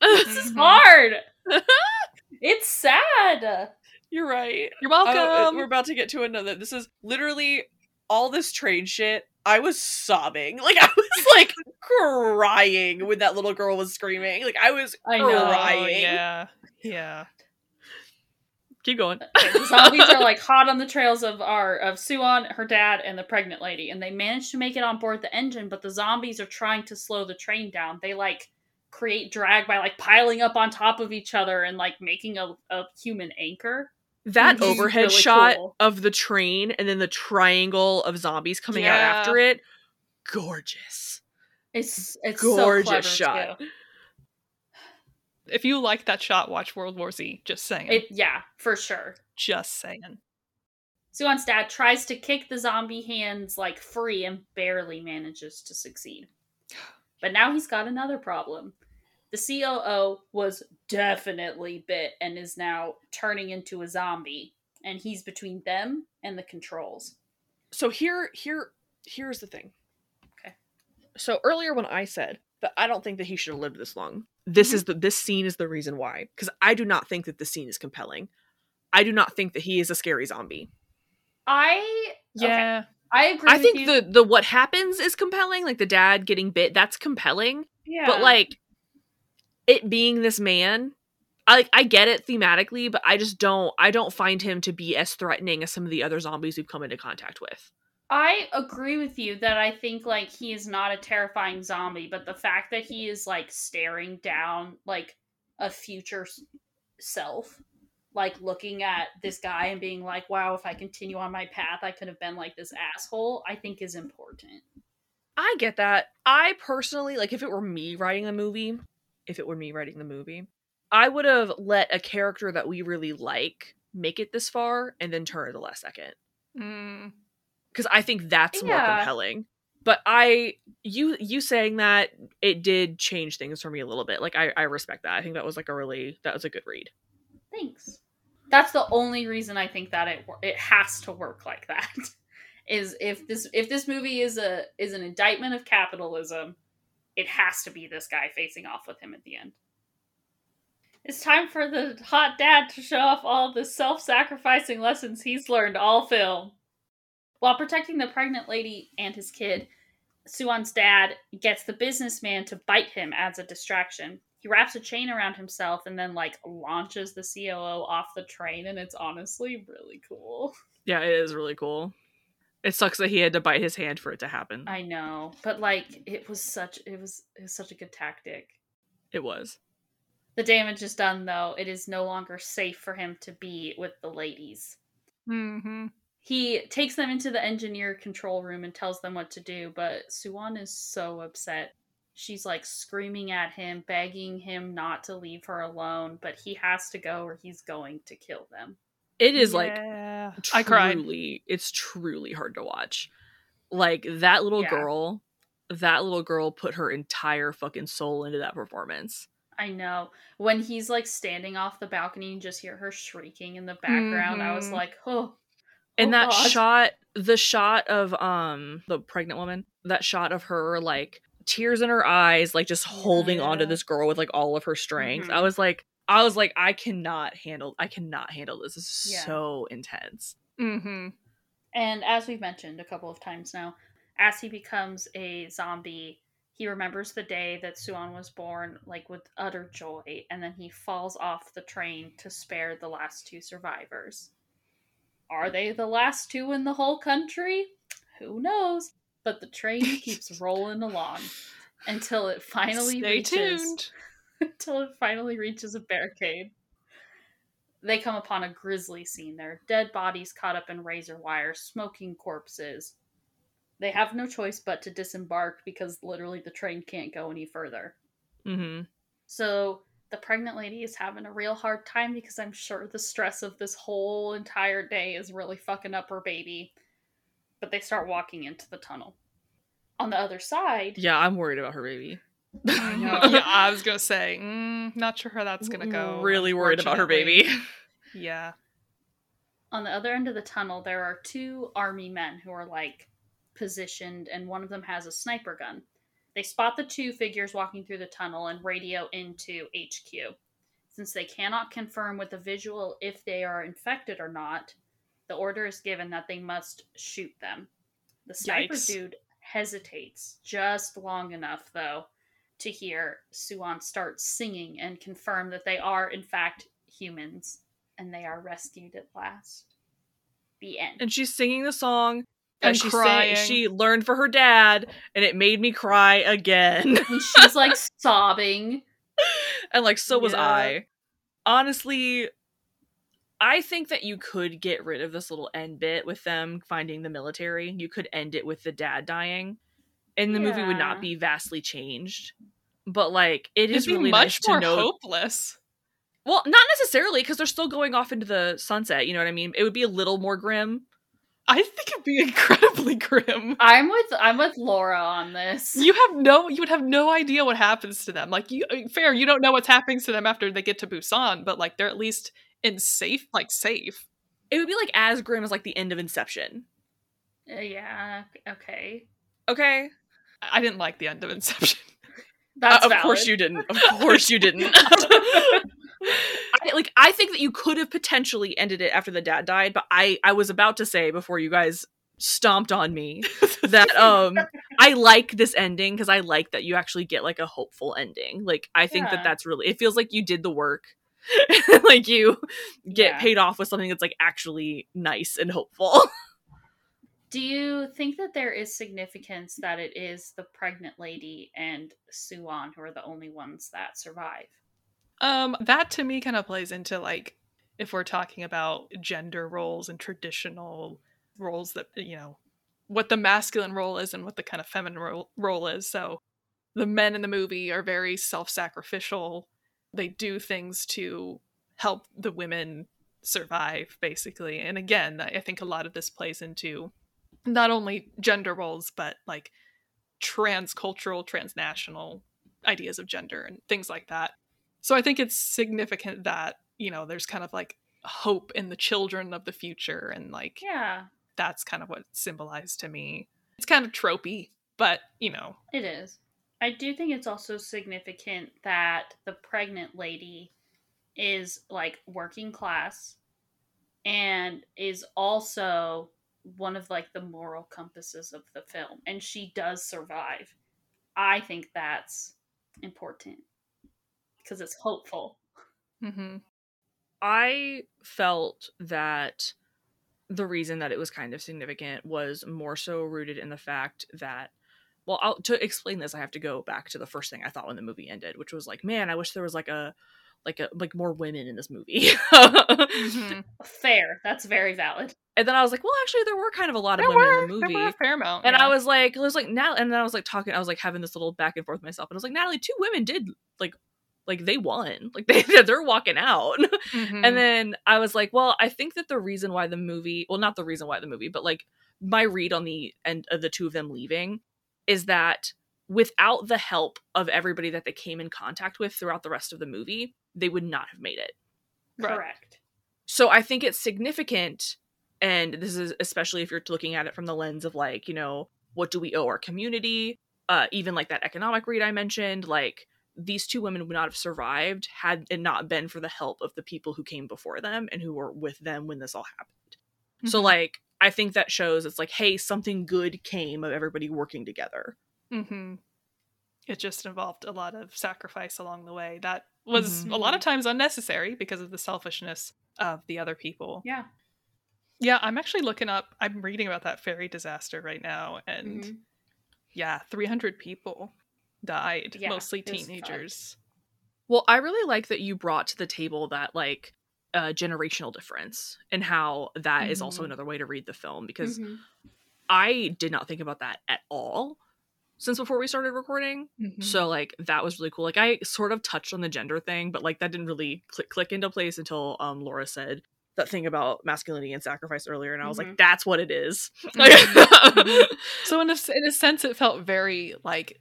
This is Mhm. hard. it's sad. You're right. You're Oh, welcome. we're about to get to another. This is literally all this train shit. I was sobbing. Like I was like crying when that little girl was screaming. Like I was I crying. Yeah. Yeah. Keep going. Uh, the zombies are like hot on the trails of our of Suan, her dad, and the pregnant lady, and they manage to make it on board the engine, but the zombies are trying to slow the train down. They like create drag by like piling up on top of each other and like making a, a human anchor. that Which is overhead really shot cool. of the train and then the triangle of zombies coming out after it. Gorgeous. It's it's Gorgeous so shot. too. If you like that shot, watch World War Z. Just saying. It yeah, for sure. just saying. Suan's dad tries to kick the zombie hands like free and barely manages to succeed. But now he's got another problem. The COO was definitely bit and is now turning into a zombie, and he's between them and the controls. So here here here's the thing. Okay. So earlier when I said that I don't think that he should have lived this long, this Mhm. is the this scene is the reason why. Because I do not think that this scene is compelling. I do not think that he is a scary zombie. I okay, Yeah. I agree. I think you. the the what happens is compelling, like the dad getting bit, that's compelling. yeah. But like it being this man, I I get it thematically, but I just don't I don't find him to be as threatening as some of the other zombies we've come into contact with. I agree with you that I think like he is not a terrifying zombie, but the fact that he is like staring down like a future self, like looking at this guy and being like, "Wow, if I continue on my path, I could have been like this asshole," I think is important. I get that. I personally, like, if it were me writing the movie, if it were me writing the movie, I would have let a character that we really like make it this far and then turn at the last second. Mm. Because I think that's more compelling. But I, you, you saying that it did change things for me a little bit. Like, I, I respect that. I think that was like a really, that was a good read. Thanks. That's the only reason I think that it it has to work like that. Is if this if this movie is a is an indictment of capitalism, it has to be this guy facing off with him at the end. It's time for the hot dad to show off all the self-sacrificing lessons he's learned all film. While protecting the pregnant lady and his kid, Suan's dad gets the businessman to bite him as a distraction. He wraps a chain around himself and then like launches the COO off the train and it's honestly really cool. Yeah, it is really cool. It sucks that he had to bite his hand for it to happen. I know, but like it was such it was it was such a good tactic. it was. The damage is done though. It is no longer safe for him to be with the ladies. hmm He takes them into the engineer control room and tells them what to do, but Suan is so upset. She's like screaming at him, begging him not to leave her alone, but he has to go or he's going to kill them. It is like Yeah. truly, I cried. It's truly hard to watch. Like that little Yeah. girl, that little girl put her entire fucking soul into that performance. I know. When he's like standing off the balcony and just hear her shrieking in the background, I was Mhm. like, oh. And oh that God. shot, the shot of um the pregnant woman, that shot of her like tears in her eyes, like just holding onto Yeah. this girl with like all of her strength. I Mhm. was like, I was like, I cannot handle, I cannot handle this. This is Yeah. so intense. Mm-hmm. And as we've mentioned a couple of times now, as he becomes a zombie, he remembers the day that Suan was born, like with utter joy, and then he falls off the train to spare the last two survivors. Are they the last two in the whole country? Who knows? But the train keeps rolling along until it finally Stay reaches tuned. until it finally reaches a barricade. They come upon a grisly scene. There are dead bodies caught up in razor wire, smoking corpses. They have no choice but to disembark because literally the train can't go any further. Mm-hmm. So the pregnant lady is having a real hard time because I'm sure the stress of this whole entire day is really fucking up her baby. But they start walking into the tunnel. On the other side, Yeah, I'm worried about her baby. Mhm. know. yeah, I was gonna say, mm, not sure how that's gonna go. Really worried about her baby. Yeah. on the other end of the tunnel, there are two army men who are like positioned, and one of them has a sniper gun. They spot the two figures walking through the tunnel and radio into HQ. Since they cannot confirm with a visual if they are infected or not, the order is given that they must shoot them. The sniper Yikes. dude hesitates just long enough, though, to hear Suan start singing and confirm that they are, in fact, humans and they are rescued at last. The end. and she's singing the song that And she crying. sang, she learned for her dad, and it made me cry again. And she's like sobbing. and like so was Yeah. I. Honestly, I think that you could get rid of this little end bit with them finding the military. You could end it with the dad dying, and the movie would not be vastly changed. But like, it It'd is be really much nice to more know. hopeless. Well, not necessarily because they're still going off into the sunset. You know what I mean? It would be a little more grim. I think it'd be incredibly grim. I'm with I'm with Laura on this. You have no, you would have no idea what happens to them. Like, you, uh, fair, you don't know what's happening to them after they get to Busan, but like they're at least in safe, like safe. It would be like as grim as like the end of Inception. Uh, yeah. Okay. Okay, I I didn't like the end of Inception. That's Uh, of course you didn't. Of course you didn't. I, like I think that you could have potentially ended it after the dad died, but I I was about to say before you guys stomped on me that um I like this ending because I like that you actually get like a hopeful ending. Like I think Yeah. that that's really it feels like you did the work. like you get Yeah. paid off with something that's like actually nice and hopeful. Do you think that there is significance that it is the pregnant lady and Suan who are the only ones that survive? Um, that to me kind of plays into like if we're talking about gender roles and traditional roles that you know what the masculine role is and what the kind of feminine role, role is. So the men in the movie are very self-sacrificial. They do things to help the women survive basically. And again, I think a lot of this plays into not only gender roles but like transcultural, transnational ideas of gender and things like that. So I think it's significant that, you know, there's kind of like hope in the children of the future and like Yeah, that's kind of what symbolized to me. It's kind of tropey, but you know, it is. I do think it's also significant that the pregnant lady is like working class and is also one of like the moral compasses of the film and she does survive. I think that's important because it's hopeful. hmm I felt that the reason that it was kind of significant was more so rooted in the fact that well I'll, to explain this i have to go back to the first thing i thought when the movie ended which was like man i wish there was like a like a like more women in this movie Mhm. Fair. That's very valid. and then i was like well actually there were kind of a lot of There women were, in the there movie were a fair amount. and yeah. i was like i was like now and then i was like talking i was like having this little back and forth myself and i was like natalie two women did like like they won like they they're walking out Mhm. and then I was like, well, I think that the reason why the movie, well, not the reason why the movie, but like my read on the end of the two of them leaving is that without the help of everybody that they came in contact with throughout the rest of the movie, they would not have made it. Right. Correct. So I think it's significant. And this is especially if you're looking at it from the lens of like, you know, what do we owe our community? Uh, even like that economic read I mentioned, like these two women would not have survived had it not been for the help of the people who came before them and who were with them when this all happened. So Mhm. like I think that shows it's like, hey, something good came of everybody working together. hmm It just involved a lot of sacrifice along the way. That was Mhm. a lot of times unnecessary because of the selfishness of the other people. Yeah. Yeah, I'm actually looking up. I'm reading about that ferry disaster right now, and Mhm. yeah, 300 people died, Yeah, mostly it was fucked. teenagers. Well, I really like that you brought to the table that like uh, generational difference and how that is also Mhm. another way to read the film because Mhm. I did not think about that at all since before we started recording. Mhm. So like that was really cool. Like I sort of touched on the gender thing, but like that didn't really click click into place until um Laura said that thing about masculinity and sacrifice earlier, and I was like, Mhm. that's what it is. Mhm. So in a, in a sense, it felt very like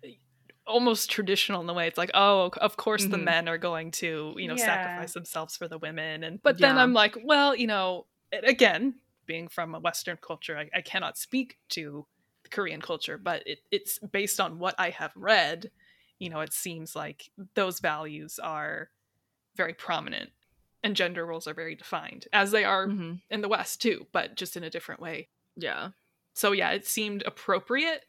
almost traditional in the way it's like, oh, of course the Mhm. men are going to you know Yeah. sacrifice themselves for the women, and but then I'm like, well, you know, again, being from a Western culture, I, I cannot speak to the Korean culture, but it, it's based on what I have read. You know, it seems like those values are very prominent, and gender roles are very defined, as they are Mhm. in the West too, but just in a different way. Yeah. So yeah, it seemed appropriate,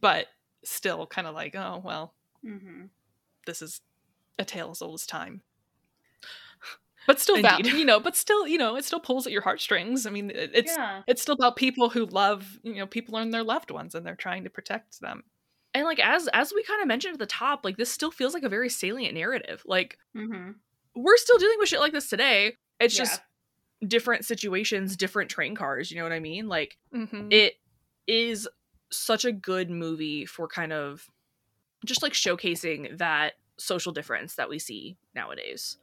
but still kind of like, oh well, Mhm. this is a tale as old as time. But still, val- you know, but still, you know, it still pulls at your heartstrings. I mean, it- it's yeah. it's still about people who love, you know, people and their loved ones, and they're trying to protect them. And like as as we kind of mentioned at the top, like this still feels like a very salient narrative. Like Mm-hmm. we're still dealing with shit like this today. It's Yeah. just different situations, different train cars, you know what I mean? Like Mm-hmm. it is such a good movie for kind of just like showcasing that social difference that we see nowadays.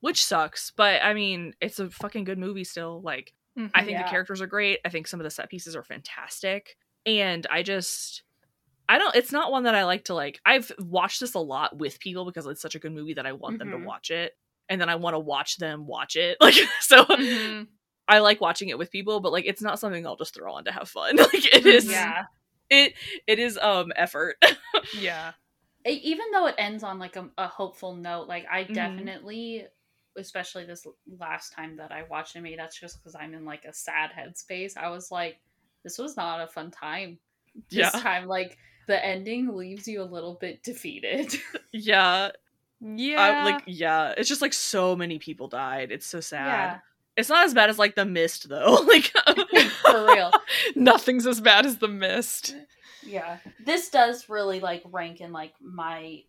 Which sucks, but I mean, it's a fucking good movie still. Like I think Yeah. the characters are great. I think some of the set pieces are fantastic. And I just I don't it's not one that I like to like I've watched this a lot with people because it's such a good movie that I want them Mhm. to watch it and then I want to watch them watch it. Like so Mhm. I like watching it with people, but like it's not something I'll just throw on to have fun. like it is Yeah. It it is um effort. yeah, E- Even though it ends on like a, a hopeful note, like I Mhm. definitely, especially this last time that I watched it, maybe that's just because I'm in like a sad headspace. I was like, this was not a fun time. This yeah. time, like the ending leaves you a little bit defeated. Yeah. yeah. I, like yeah, it's just like so many people died. It's so sad. Yeah, It's not as bad as like the mist though. like for real. nothing's as bad as the mist. Yeah, this does really like rank in like my,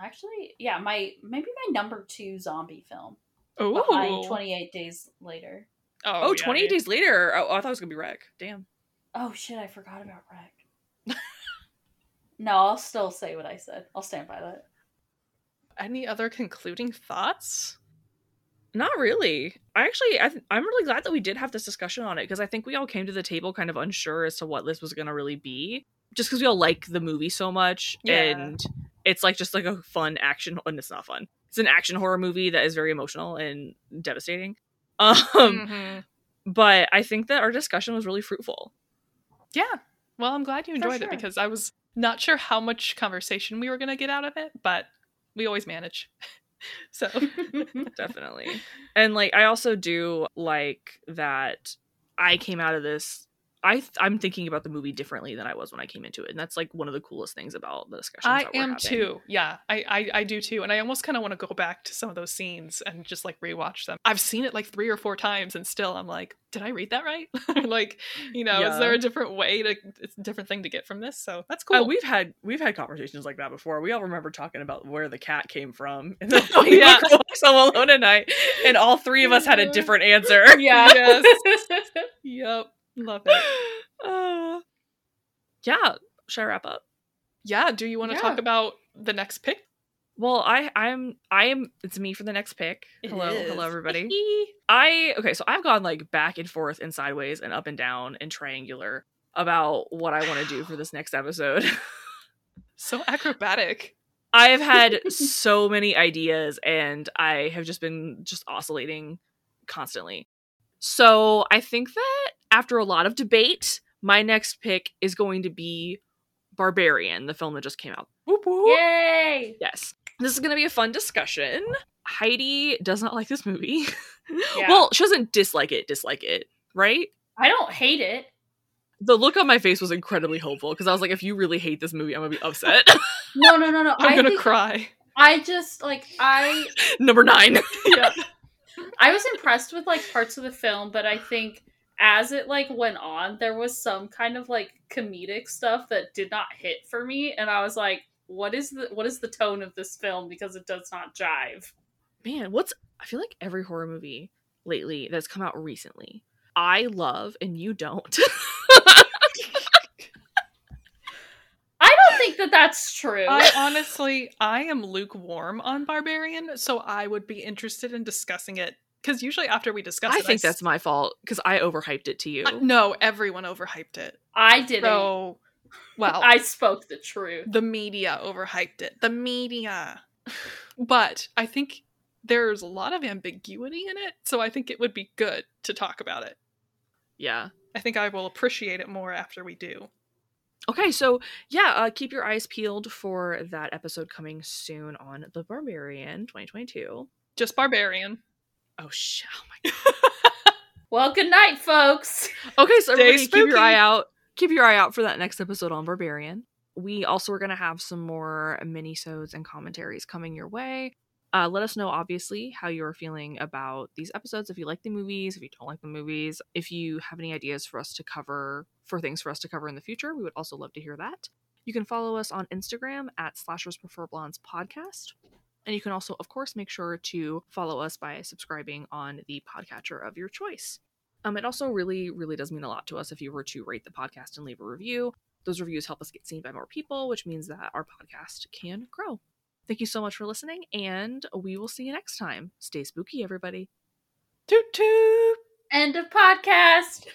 actually, yeah, my maybe my number two zombie film Oh, behind Twenty Eight Days Later. Oh, oh yeah, 28 yeah. days later. Oh, I thought it was gonna be REC. Damn. Oh shit, I forgot about REC. no, I'll still say what I said. I'll stand by that. Any other concluding thoughts? Not really. I actually, I th- I'm really glad that we did have this discussion on it because I think we all came to the table kind of unsure as to what this was gonna really be, just because we all like the movie so much, Yeah. and it's like just like a fun action. And it's not fun. It's an action horror movie that is very emotional and devastating. Um, Mhm. but I think that our discussion was really fruitful. Yeah. Well, I'm glad you enjoyed sure. it because I was not sure how much conversation we were going to get out of it, but we always manage. so, definitely. And like i also do like that i came out of this i i'm thinking about the movie differently than i was when i came into it and that's like one of the coolest things about the discussion. I we're am having. too. Yeah, I, I I do too, and I almost kind of want to go back to some of those scenes and just like rewatch them. I've seen it like three or four times, and still I'm like, did I read that right? like, you know, is there a different way to, it's a different thing to get from this? So that's Uh, cool. we've had we've had conversations like that before. We all remember talking about where the cat came from, and then Oh, yeah. yeah, Home Alone at night, and all three of us had a different answer. yeah. Yes. yep, love it. Uh, yeah, should I wrap up? Yeah. Do you want to Yeah. talk about the next pick? Well, I I'm I am it's me for the next pick. It hello, is. hello everybody. I okay, so I've gone like back and forth and sideways and up and down and triangular about what I want to do for this next episode. So acrobatic. I have had so many ideas and I have just been just oscillating constantly. So, I think that after a lot of debate, my next pick is going to be Barbarian, the film that just came out. Whoop, whoop. Yay! Yes. This is going to be a fun discussion. Heidi does not like this movie. Yeah. Well, she doesn't dislike it, dislike it, right? I don't hate it. The look on my face was incredibly hopeful because I was like, if you really hate this movie, I'm gonna be upset. No, no, no, no. I'm gonna cry. I just like I Number nine. Yeah. I was impressed with like parts of the film, but I think as it like went on, there was some kind of like comedic stuff that did not hit for me, and I was like, "What is the what is the tone of this film?" Because it does not jive. Man, what's I feel like every horror movie lately that's come out recently, I love and you don't. I don't think that that's true. I honestly, I am lukewarm on Barbarian, so I would be interested in discussing it. Because usually after we discuss I it, think s- that's my fault because I overhyped it to you. Uh, no, everyone overhyped it. I didn't. So, well, I spoke the truth. the media overhyped it. The media. But I think there's a lot of ambiguity in it, so I think it would be good to talk about it. yeah. I think I will appreciate it more after we do. Okay, so yeah, uh, keep your eyes peeled for that episode coming soon on The Barbarian 2022. Just Barbarian. Oh shit! Oh my Well, good night, folks. Okay, so Stay everybody keep your eye out. Keep your eye out for that next episode on Barbarian. We also are going to have some more minisodes and commentaries coming your way. Uh, let us know, obviously, how you're feeling about these episodes. If you like the movies, if you don't like the movies, if you have any ideas for us to cover, for things for us to cover in the future, we would also love to hear that. You can follow us on Instagram at Slashers Prefer Blondes Podcast. And you can also, of course, make sure to follow us by subscribing on the podcatcher of your choice. Um, it also really, really does mean a lot to us if you were to rate the podcast and leave a review. Those reviews help us get seen by more people, which means that our podcast can grow. Thank you so much for listening, and we will see you next time. Stay spooky, everybody. Toot toot. End of podcast.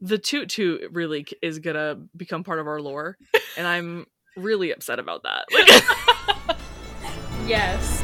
The toot toot really is gonna become part of our lore, and I'm really upset about that. Like, Yes.